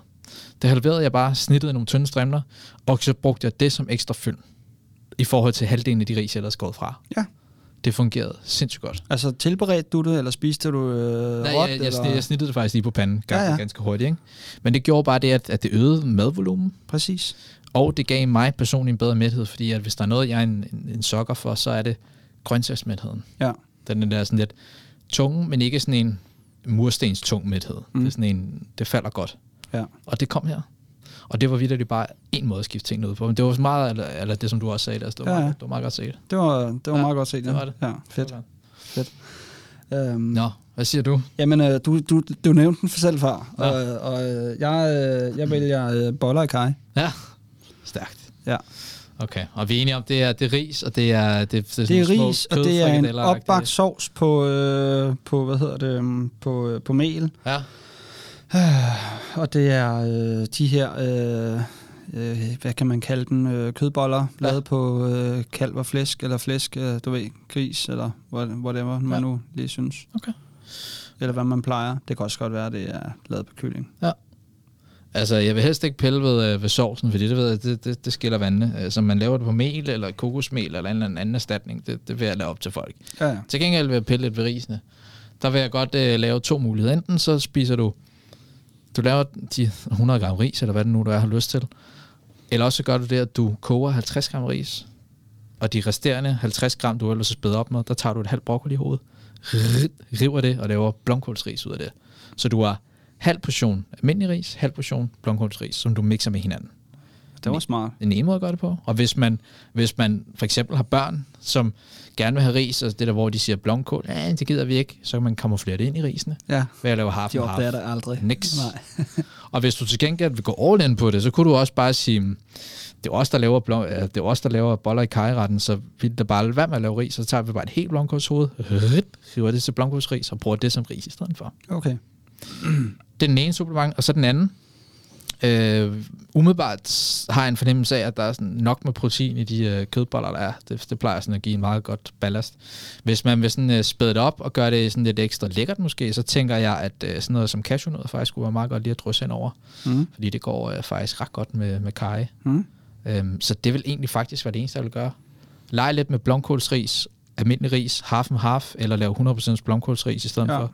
Det halverede jeg bare, snittet i nogle tynde strimler, og så brugte jeg det som ekstra fyld i forhold til halvdelen af de ris, jeg ellers skåret fra. Ja. Det fungerede sindssygt godt. Altså, tilberedte du det, eller spiste du øh, Nej, råt? jeg, jeg, eller? jeg, snittede det faktisk lige på panden ganske, ja. ja. ganske hurtigt. Ikke? Men det gjorde bare det, at, at det øgede madvolumen, Præcis. og det gav mig personligt en bedre mæthed, fordi at hvis der er noget, jeg er en, en, en sokker for, så er det grøntsagsmætheden. Ja. Den er der sådan lidt tung, men ikke sådan en murstens tung mæthed. Mm. Det er sådan en, det falder godt. Ja. Og det kom her. Og det var virkelig bare en måde at skifte tingene ud på. Men det var så meget, eller, eller det som du også sagde, der, det var, Ja, ja, ja. meget, det var meget godt set. Det var, det var Ja, meget godt set. det var det. Ja, fedt. Sådan. Øhm, Nå, hvad siger du? Jamen, øh, du, du, du nævnte den for selv før, Ja. og, og øh, jeg, øh, jeg vælger øh, boller i kaj. Ja, stærkt. Ja. Okay, og vi er enige om, det er, det er ris, og det er... Det, det er, Det er ris, og det er en opbagt sovs på, øh, på, hvad hedder det, um, på, øh, på mel. Ja, Og det er øh, de her, øh, øh, hvad kan man kalde dem, øh, kødboller, Ja. lavet på øh, kalv og flæsk, eller flæsk, øh, du ved, gris, eller what- whatever man Ja. nu lige synes. Okay. Eller hvad man plejer. Det kan også godt være, det er lavet på kylling. Altså jeg vil helst ikke pille ved, øh, ved sovsen, fordi det ved jeg, det, det, det skiller vandene. Altså man laver det på mel, eller kokosmel, eller en eller anden erstatning, det, det vil jeg lade op til folk. Ja, ja. Til gengæld vil jeg pille lidt ved risene. Der vil jeg godt øh, lave to muligheder. Enten så spiser du, du laver de 100 gram ris, eller hvad det nu du er, har lyst til. Eller også så gør du det, at du koger 50 gram ris, og de resterende 50 gram, du ellers spæder op med, der tager du et halvt broccoli i hovedet, ri- river det og laver blomkålsris ud af det. Så du har halv portion almindelig ris, halv portion blomkålsris, som du mixer med hinanden Det var smart. en ene måde at gøre det på. Og hvis man, hvis man for eksempel har børn, som gerne vil have ris, og det der, hvor de siger blomkål, ja, det gider vi ikke, så kan man kamuflere det ind i risene, Ja, ved at lave half de opdager det aldrig. Niks. [laughs] Nej. [laughs] Og hvis du til gengæld vil gå all in på det, så kunne du også bare sige, "Mm, det er os, der laver, blom, det er os, der laver boller i kajretten, så vi da bare være med at lave ris, så tager vi bare et helt blomkålshoved, [laughs] river det til blomkålsris, og bruger det som ris i stedet for. Okay. [clears throat] Det er den ene supplement, og så den anden. Øh, umiddelbart har jeg en fornemmelse af, at der er sådan nok med protein i de øh, kødboller, der er. Det, det plejer sådan at give en meget godt ballast. Hvis man vil sådan, øh, spæde det op og gøre det sådan lidt ekstra lækkert måske, så tænker jeg, at øh, sådan noget som cashewnødder faktisk kunne være meget godt lige at drysse ind over. Mm. Fordi det går øh, faktisk ret godt med, med kaj. Mm. Øhm, så det vil egentlig faktisk være det eneste, jeg vil gøre. Lege lidt med blomkålsris, almindelig ris, half and half, eller lave 100% blomkålsris i stedet ja. for.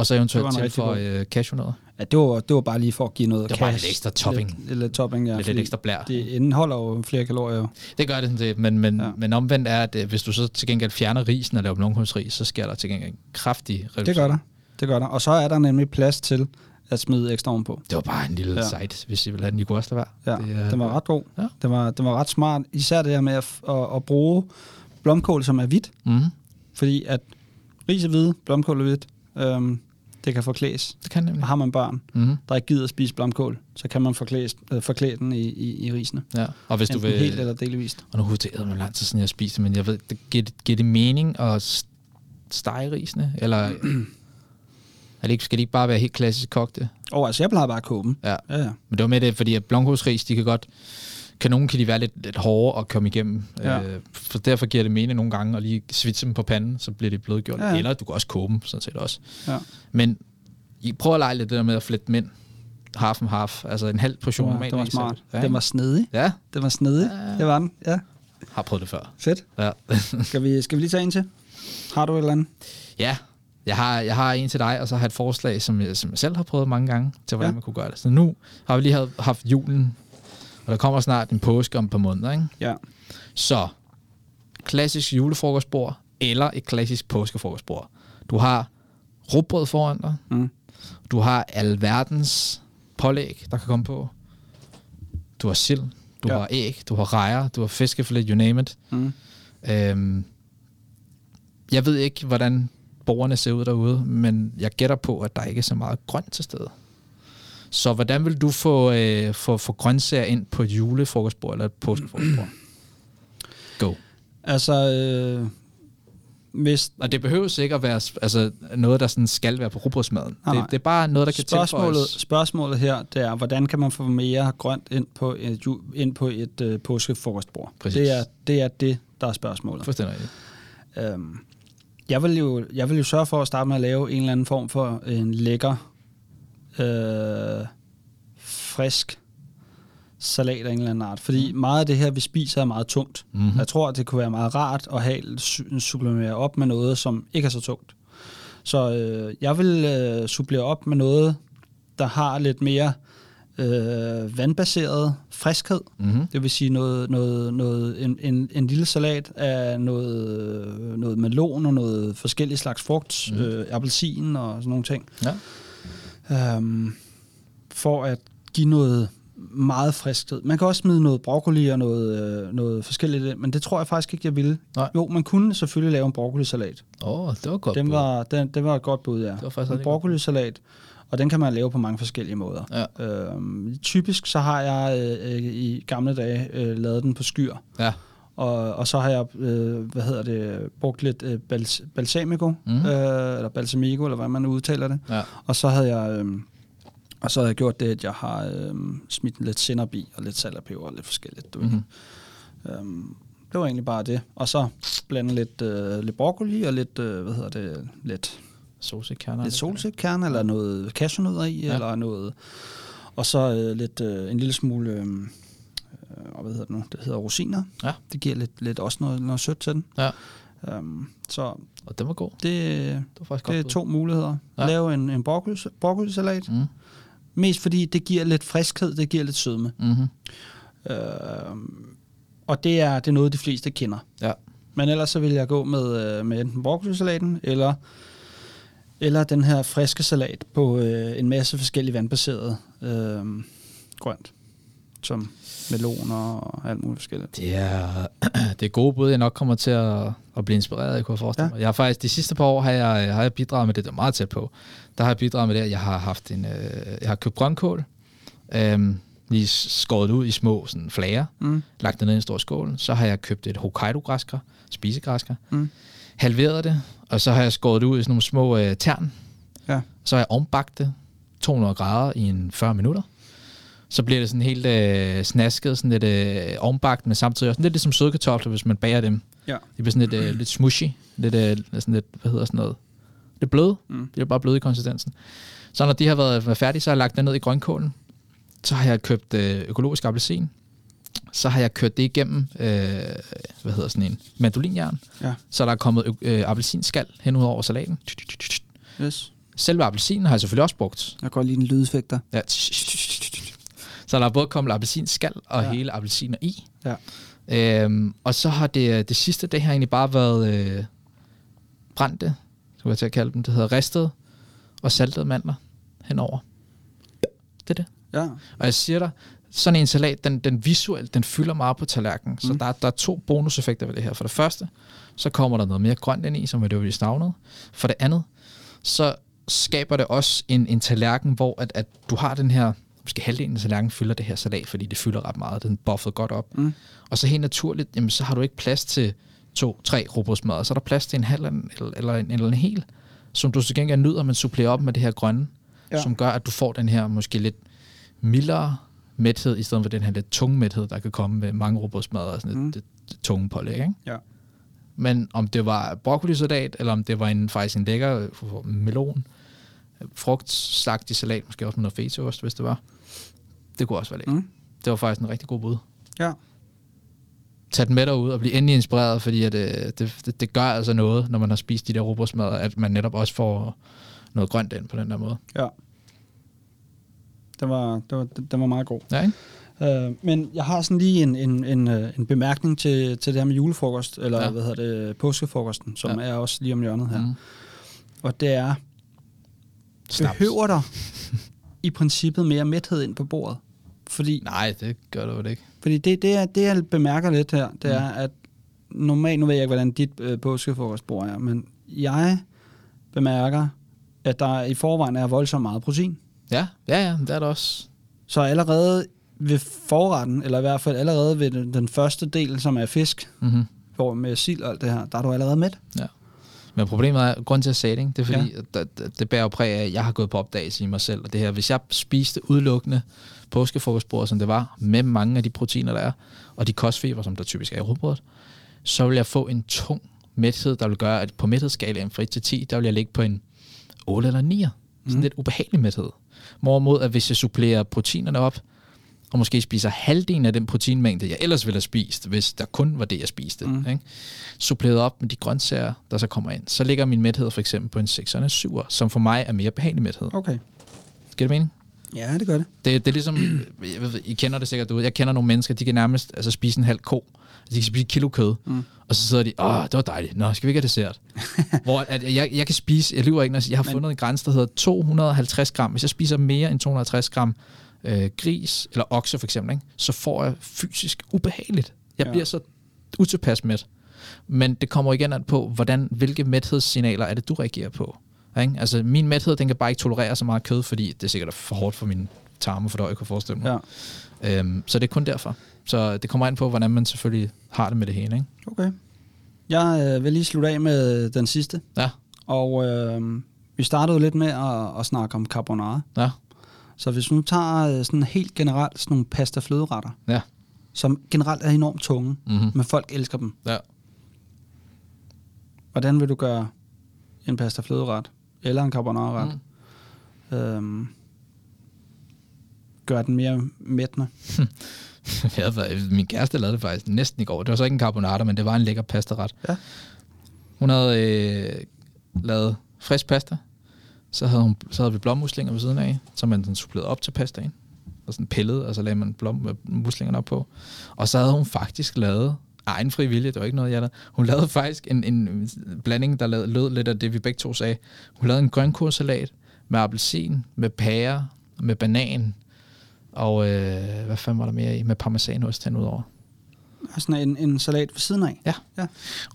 Og så eventuelt til for øh, cashewnødder. Ja, det var, det var bare lige for at give noget Det var bare cash. lidt ekstra topping. Lidt, lidt topping, ja. Lidt, lidt ekstra blær. Det, indeholder jo flere kalorier. jo. det gør det sådan set, men, men, Ja. men omvendt er, at øh, hvis du så til gengæld fjerner risen og laver blomkålsris, så sker der til gengæld en kraftig reduktion. Det gør der. Det gør der. Og så er der nemlig plads til at smide ekstra ovenpå. Det var bare en lille Ja. site, hvis I vil have den. I kunne også lade være. Ja, det, er- den var ret god. Ja. Den, var, den var ret smart. Især det her med at, at, at bruge blomkål, som er hvidt. Mm, Fordi at ris er hvide, blomkål er hvidt. Øhm, det kan forklæs. det kan nemlig. Og har man børn, Mm, der ikke gider at spise blomkål, så kan man forklæde, øh, forklæde den i, i, i risene. ja. Og hvis du Enten vil... helt eller delvist. Og nu husker jeg, det er lang tid siden, jeg spiste, men jeg ved, det, giver, det, giver det mening at stege risene? Eller er det ikke, skal de ikke bare være helt klassisk kogte? Og altså, jeg plejer bare at koge dem. Ja. Ja, ja. Men det var med det, fordi at blomkålsris, de kan godt... Kan nogen kan de være lidt, lidt hårde at komme igennem. Ja. Øh, for derfor giver det mening nogle gange at lige svitse dem på panden, så bliver det blødgjort. Ja, Ja. ja. Eller du kan også koge dem, sådan set også. ja. Men I prøver at lege lidt det der med at flette dem ind. Half and half. Altså en halv Det portion normalt. det var smart. Ja, Den var snedig. ja, Den var snedig. Ja. Det var den. Ja. har prøvet det før. Fedt. Ja. [laughs] Skal vi, skal vi lige tage en til? Har du et eller andet? Ja, jeg har, jeg har en til dig, og så har jeg et forslag, som jeg, som jeg selv har prøvet mange gange, til hvordan Ja. ja. man kunne gøre det. Så nu har vi lige haft, haft julen, og der kommer snart en påske om et par måneder, ikke? Ja. Så, klassisk julefrokostbord, eller et klassisk påskefrokostbord. Du har rugbrød foran dig, Mm. du har alverdens pålæg, der kan komme på. Du har sild, du Ja. har æg, du har rejer, du har fiskefilet, you name it. Mm. Øhm, jeg ved ikke, hvordan borgerne ser ud derude, men jeg gætter på, at der ikke er så meget grønt til stede. Så hvordan vil du få, øh, få, få grøntsager ind på et julefrokostbord eller et påskefrokostbord? Go. Altså, øh, hvis Og det behøver ikke at være altså, noget, der sådan skal være på rugbrødsmaden. Det, det er bare noget, der kan spørgsmålet, tilføjes. spørgsmålet her, det er, hvordan kan man få mere grønt ind på et, ind på et øh, påskefrokostbord? Præcis. Det er, det er det, der er spørgsmålet. Fuldstændig rigtigt. Øhm, jeg, vil jo, jeg vil jo sørge for at starte med at lave en eller anden form for en lækker, øh, frisk salat af en eller anden art. Fordi meget af det her, vi spiser, er meget tungt. Mhm. Jeg tror, at det kunne være meget rart at have su- supplere op med noget, som ikke er så tungt. Så øh, jeg vil øh, supplere op med noget, der har lidt mere øh, vandbaseret friskhed. Mm-hmm. Det vil sige noget, noget, noget, en, en, en lille salat af noget, noget melon og noget forskellige slags frugt, mm. øh, appelsin og sådan nogle ting. Ja. Øhm, for at give noget meget friskhed. Man kan også smide noget broccoli og noget, øh, noget forskelligt ind, men det tror jeg faktisk ikke, jeg ville. Nej. Jo, man kunne selvfølgelig lave en broccolisalat. Åh, oh, det var godt. Den var, den, det var et godt bud, ja. Det var faktisk en broccolisalat, og den kan man lave på mange forskellige måder. Ja. Øhm, typisk så har jeg øh, øh, i gamle dage øh, lavet den på skyr, Ja. Og, og så har jeg, øh, hvad hedder det, brugt lidt øh, bals, balsamico, mm. øh, eller balsamico, eller hvad man udtaler det. Ja. Og så havde jeg, øh, og så havde jeg gjort det, at jeg har øh, smidt lidt sennep i, og lidt salt og lidt forskelligt. Du mm. Mm-hmm. øhm, det var egentlig bare det. Og så blande lidt, øh, lidt broccoli og lidt, øh, hvad hedder det, lidt Solsikkerner. lidt solsikkerne, eller noget cashewnødder i, ja. eller noget... Og så øh, lidt, øh, en lille smule, øh, øh, hvad hedder det nu, det hedder rosiner. Ja. Det giver lidt, lidt også noget, noget sødt til den. Ja. Um, så Og den var god. det, Det var faktisk det er to muligheder. Ja. Lave en, en broccoli, broccolisalat. Mm. Mest fordi det giver lidt friskhed, det giver lidt sødme. Mm-hmm. Uh, og det er, det er noget, de fleste kender. Ja. Men ellers så vil jeg gå med, øh, med enten broccolisalaten, eller, eller den her friske salat på øh, en masse forskellige vandbaserede øh, grønt, som meloner og alt muligt forskelligt. Det er, [clears throat] det er gode bud, jeg nok kommer til at, at blive inspireret af, kunne jeg forestille Ja. mig. Jeg har faktisk, de sidste par år har jeg, har jeg bidraget med det, der er meget tæt på. Der har jeg bidraget med det, at jeg har haft en, øh, jeg har købt grønkål, øhm, lige skåret ud i små sådan, flager, Mm. lagt det ned i en stor skål. Så har jeg købt et Hokkaido-græskar, spisegræskar, Mm. halveret det, og så har jeg skåret det ud i sådan nogle små øh, tern. Ja. Så har jeg ombagt det 200 grader i en 40 minutter. Så bliver det sådan helt øh, snasket, sådan lidt øh, ombagt, men samtidig også lidt ligesom søde kartofler, hvis man bager dem. Ja. Det bliver sådan lidt, øh, lidt smushy, lidt, øh, sådan lidt, hvad hedder sådan noget, lidt blød. Mm. Det bliver bare blød i konsistensen. Så når de har været, været færdige, så har jeg lagt det ned i grønkålen. Så har jeg købt øh, økologisk appelsin. Så har jeg kørt det igennem, øh, hvad hedder sådan en, mandolinjern. Ja. Så der er kommet øh, appelsinskal hen ud over salaten. Yes. Selve appelsinen har jeg selvfølgelig også brugt. Jeg går lige en lydeffekter. Ja. Så der er både kommet appelsinskal og ja. Hele appelsiner i. Ja. Øhm, og så har det, det sidste, det har egentlig bare været øh, brændte, skulle jeg til at kalde dem. Det hedder ristet og saltede mandler henover. Det er det. Ja. Og jeg siger dig, sådan en salat, den, den visuelt, den fylder meget på tallerkenen. Så Mm. der, der er to bonuseffekter ved det her. For det første, så kommer der noget mere grønt ind i, som er det, vi savnede. For det andet, så skaber det også en, en tallerken, hvor at, at du har den her, måske halvdelen af tallerkenen fylder det her salat, fordi det fylder ret meget. Den buffet godt op. Mm. Og så helt naturligt, jamen, så har du ikke plads til to, tre robotsmadder. Så er der plads til en halv eller, eller, en, eller en hel, som du så gengæld nyder, men supplerer op med det her grønne, ja. Som gør, at du får den her måske lidt mildere mæthed, i stedet for den her lidt tunge mæthed, der kan komme med mange robotsmadder og sådan et, Mm. det, det tunge pålæg. Ikke? Ja. Men om det var broccolisalat, eller om det var en, faktisk en lækker øh, melon, frugtslagtig salat, måske også med noget fetaost, hvis det var. Det kunne også være lækkert. Mm. Det var faktisk en rigtig god bud. Ja. Tag den med derud og blive endelig inspireret, fordi at, øh, det, det, det gør altså noget, når man har spist de der robotsmadder, at man netop også får noget grønt ind på den der måde. Ja. Den var, det var, den var meget god. Ja, ikke? Øh, men jeg har sådan lige en, en, en, øh, en bemærkning til, til det her med julefrokost, eller Ja. hvad hedder det, påskefrokosten, som Ja. er også lige om hjørnet her. Mm. Og det er, Snaps. behøver der i princippet mere mæthed ind på bordet? Fordi, Nej, det gør du vel ikke. fordi det, det, er, det, jeg bemærker lidt her, det Mm. er, at normalt, nu ved jeg ikke, hvordan dit øh, påskefrokostbord er, men jeg bemærker, at der i forvejen er voldsomt meget protein. Ja, ja, ja, det er det også. Så allerede ved forretten, eller i hvert fald allerede ved den, den første del, som er fisk, Mm-hmm. hvor med sild og alt det her, der er du allerede mæt. Ja. Men problemet er, grund til at ikke? det er fordi, ja. det, det bærer jo præg af, at jeg har gået på opdagelse i mig selv. Og det her, hvis jeg spiste udelukkende påskefrokostbrød, som det var, med mange af de proteiner, der er, og de kostfiber, som der typisk er i rugbrødet, så vil jeg få en tung mæthed, der vil gøre, at på mæthedsskalaen fra 1 til 10, der vil jeg ligge på en 8 eller 9. Sådan mm. lidt ubehagelig mæthed. Hvorimod, at hvis jeg supplerer proteinerne op, og måske spiser halvdelen af den proteinmængde, jeg ellers ville have spist, hvis der kun var det, jeg spiste, mm. ikke? suppleret op med de grøntsager, der så kommer ind, så ligger min mæthed for eksempel på en 6 eller en 7, som for mig er mere behagelig mæthed. Okay. Giver det mening? Ja, det gør det. Det, det er ligesom, [clears throat] jeg ved, I kender det sikkert ud. Jeg kender nogle mennesker, de kan nærmest altså, spise en halv ko. De kan spise et kilo kød. Mm. Og så sidder de, åh, det var dejligt. Nå, skal vi ikke have dessert? [laughs] Hvor at jeg, jeg kan spise, jeg lyver ikke, når jeg har fundet en grænse, der hedder 250 gram. Hvis jeg spiser mere end 250 gram øh, gris, eller okse for eksempel, ikke, så får jeg fysisk ubehageligt. Jeg ja. bliver så utilpas med. Men det kommer igen an på, hvordan, hvilke mæthedssignaler er det, du reagerer på. Ikke? Altså, min mæthed, den kan bare ikke tolerere så meget kød, fordi det er sikkert for hårdt for min tarme, for jeg kan forestille mig. Ja. Øhm, så det er kun derfor. Så det kommer ind på, hvordan man selvfølgelig har det med det hele. Ikke? Okay. Jeg øh, vil lige slutte af med den sidste. Ja. Og øh, vi startede lidt med at, at snakke om carbonara. Ja. Så hvis vi nu tager øh, sådan helt generelt sådan nogle pasta fløderetter, ja. som generelt er enormt tunge, mm-hmm. men folk elsker dem. Ja. Hvordan vil du gøre en pasta fløderet? Eller en carbonara-ret? Mm. Øhm, gør den mere mættende? [laughs] min kæreste lavede det faktisk næsten i går. Det var så ikke en carbonara, men det var en lækker pastaret. Ja. Hun havde øh, lavet frisk pasta, så havde, hun, så havde vi blommuslinger ved siden af, som man sådan supplerede op til pastaen. Og sådan pillede, og så lagde man blommuslingerne øh, op på. Og så havde hun faktisk lavet egen fri vilje, det var ikke noget, jeg der. Hun lavede faktisk en, en blanding, der lavede, lød lidt af det, vi begge to sagde. Hun lavede en grønkursalat med appelsin, med pære, med banan, og øh, hvad fanden var der mere i? Med parmesanost hen udover. Sådan en, en salat ved siden af? Ja. ja.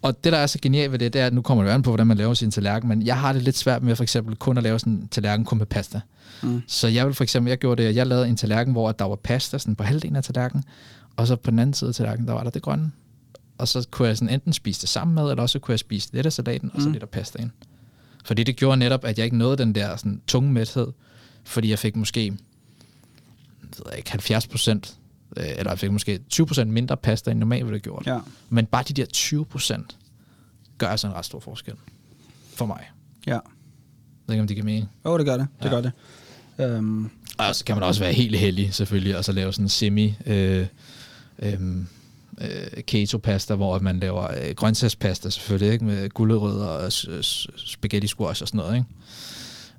Og det, der er så genialt ved det, det er, at nu kommer det an på, hvordan man laver sin tallerken, men jeg har det lidt svært med for eksempel kun at lave sådan en tallerken kun med pasta. Mm. Så jeg vil for eksempel, jeg gjorde det, at jeg lavede en tallerken, hvor der var pasta sådan på halvdelen af tallerkenen, og så på den anden side af tallerkenen, der var der det grønne. Og så kunne jeg sådan enten spise det sammen med, eller også kunne jeg spise lidt af salaten, og så mm. lidt af pastaen. Fordi det gjorde netop, at jeg ikke nåede den der sådan, tunge mæthed, fordi jeg fik måske ved jeg ikke, 70 procent, eller jeg fik måske 20 procent mindre pasta, end normalt ville have gjort. Ja. Men bare de der 20 procent, gør altså en ret stor forskel. For mig. Ja. Jeg ved ikke, om det giver mening. Jo, oh, det gør det. Det ja. gør det. Um. Og så kan man også være helt heldig, selvfølgelig, og så lave sådan en semi... Øh, øh, øh, keto-pasta, hvor man laver øh, grøntsagspasta selvfølgelig, ikke? med gulerødder og spaghetti squash og sådan noget. Ikke?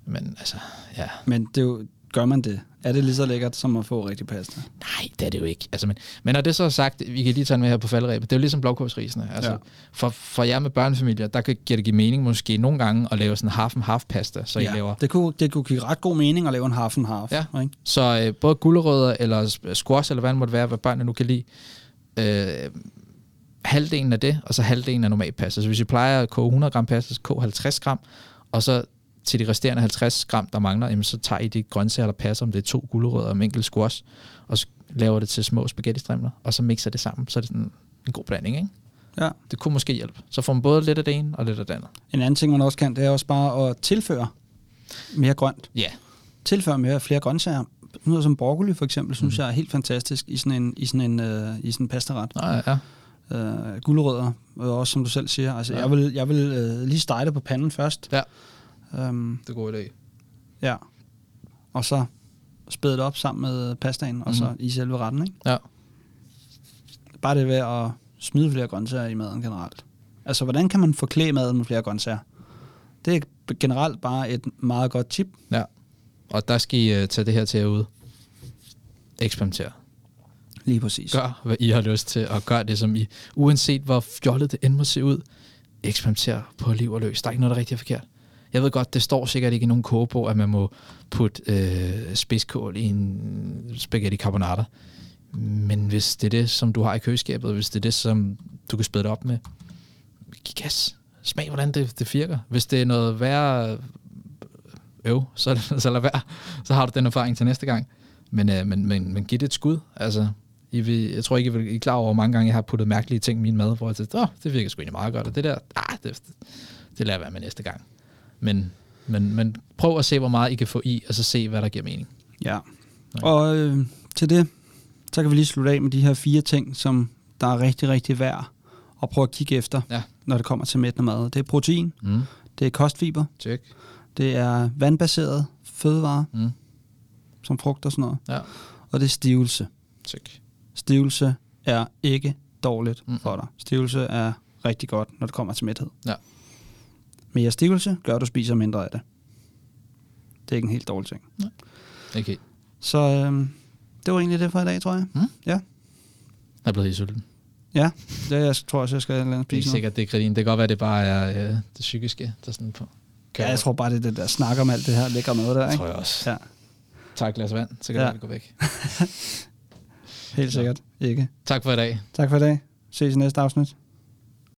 Men altså, ja. Men det er jo, gør man det? Er det lige så lækkert som at få rigtig pasta? Nej, det er det jo ikke. Altså, men, men når det så er sagt, vi kan lige tage med her på faldrebet, det er jo ligesom blåkålsrisene. Altså, ja. for, for jer med børnefamilier, der kan, giver det give mening måske nogle gange at lave sådan half and half pasta, så ja, I laver... det kunne, det kunne give ret god mening at lave en half and half. Ja, ikke? så øh, både gulerødder eller squash, eller hvad det måtte være, hvad børnene nu kan lide, øh, halvdelen af det, og så halvdelen af normal pasta. Så hvis I plejer at koge 100 gram pasta, så koge 50 gram, og så til de resterende 50 gram, der mangler, jamen, så tager I de grøntsager, der passer, om det er to gulerødder og en enkelt squash, og så laver det til små spaghetti strimler, og så mixer det sammen, så er det sådan en god blanding, ikke? Ja. Det kunne måske hjælpe. Så får man både lidt af det ene og lidt af det andet. En anden ting, man også kan, det er også bare at tilføre mere grønt. Ja. Tilføre mere flere grøntsager. Noget som broccoli for eksempel, synes mm. jeg er helt fantastisk i sådan en, i sådan en, uh, i sådan en pastaret. Ja, ja. Uh, gulerødder, og også som du selv siger. Altså, ja. jeg vil, jeg vil uh, lige stege det på panden først. Ja. Um, det er god idé. Ja. Og så spæde det op sammen med pastaen, og mm. så mhm. i selve retten, ikke? Ja. Bare det ved at smide flere grøntsager i maden generelt. Altså, hvordan kan man forklæde maden med flere grøntsager? Det er generelt bare et meget godt tip. Ja. Og der skal I uh, tage det her til ud. Eksperimentere. Lige præcis. Gør, hvad I har lyst til, og gør det, som I, uanset hvor fjollet det end må se ud, eksperimentere på liv og løs. Der er ikke noget, der er rigtig er forkert. Jeg ved godt, det står sikkert ikke i nogen kogebog, at man må putte øh, spidskål i en spaghetti carbonara. Men hvis det er det, som du har i køleskabet, hvis det er det, som du kan spæde det op med, giv gas. Smag, hvordan det, det virker. Hvis det er noget værre øh, øv, så, [laughs] så lad være. Så har du den erfaring til næste gang. Men, øh, men, men, men giv det et skud. Altså, I vil, jeg tror ikke, I er klar over, hvor mange gange jeg har puttet mærkelige ting i min mad, hvor jeg tænker, åh, det virker sgu egentlig meget godt, og det der, ah, det, det lader jeg være med næste gang. Men, men, men prøv at se, hvor meget I kan få i, og så se, hvad der giver mening. Ja. Og øh, til det, så kan vi lige slutte af med de her fire ting, som der er rigtig, rigtig værd at prøve at kigge efter, Ja. når det kommer til mættende mad. Det er protein, Mm. det er kostfiber, Check. det er vandbaseret fødevarer, Mm. som frugt og sådan noget, Ja. og det er stivelse. Check. Stivelse er ikke dårligt Mm. for dig. Stivelse er rigtig godt, når det kommer til mæthed. Ja. Mere stivelse gør, at du spiser mindre af det. Det er ikke en helt dårlig ting. Okay. Så øh, det var egentlig det for i dag, tror jeg. Jeg er blevet helt sulten. Ja, det jeg tror også, jeg skal lade Det er spise ikke sikkert, det er kritin. Det kan godt være, det bare er øh, det psykiske, der er sådan på. Ja, jeg tror bare, det er det der snak om alt det her lækker noget der, det ikke? tror jeg også. Ja, Tak glas vand, så kan Ja. ja. det gå væk. [laughs] helt sikkert. Ikke. Tak for i dag. Tak for i dag. Ses i næste afsnit.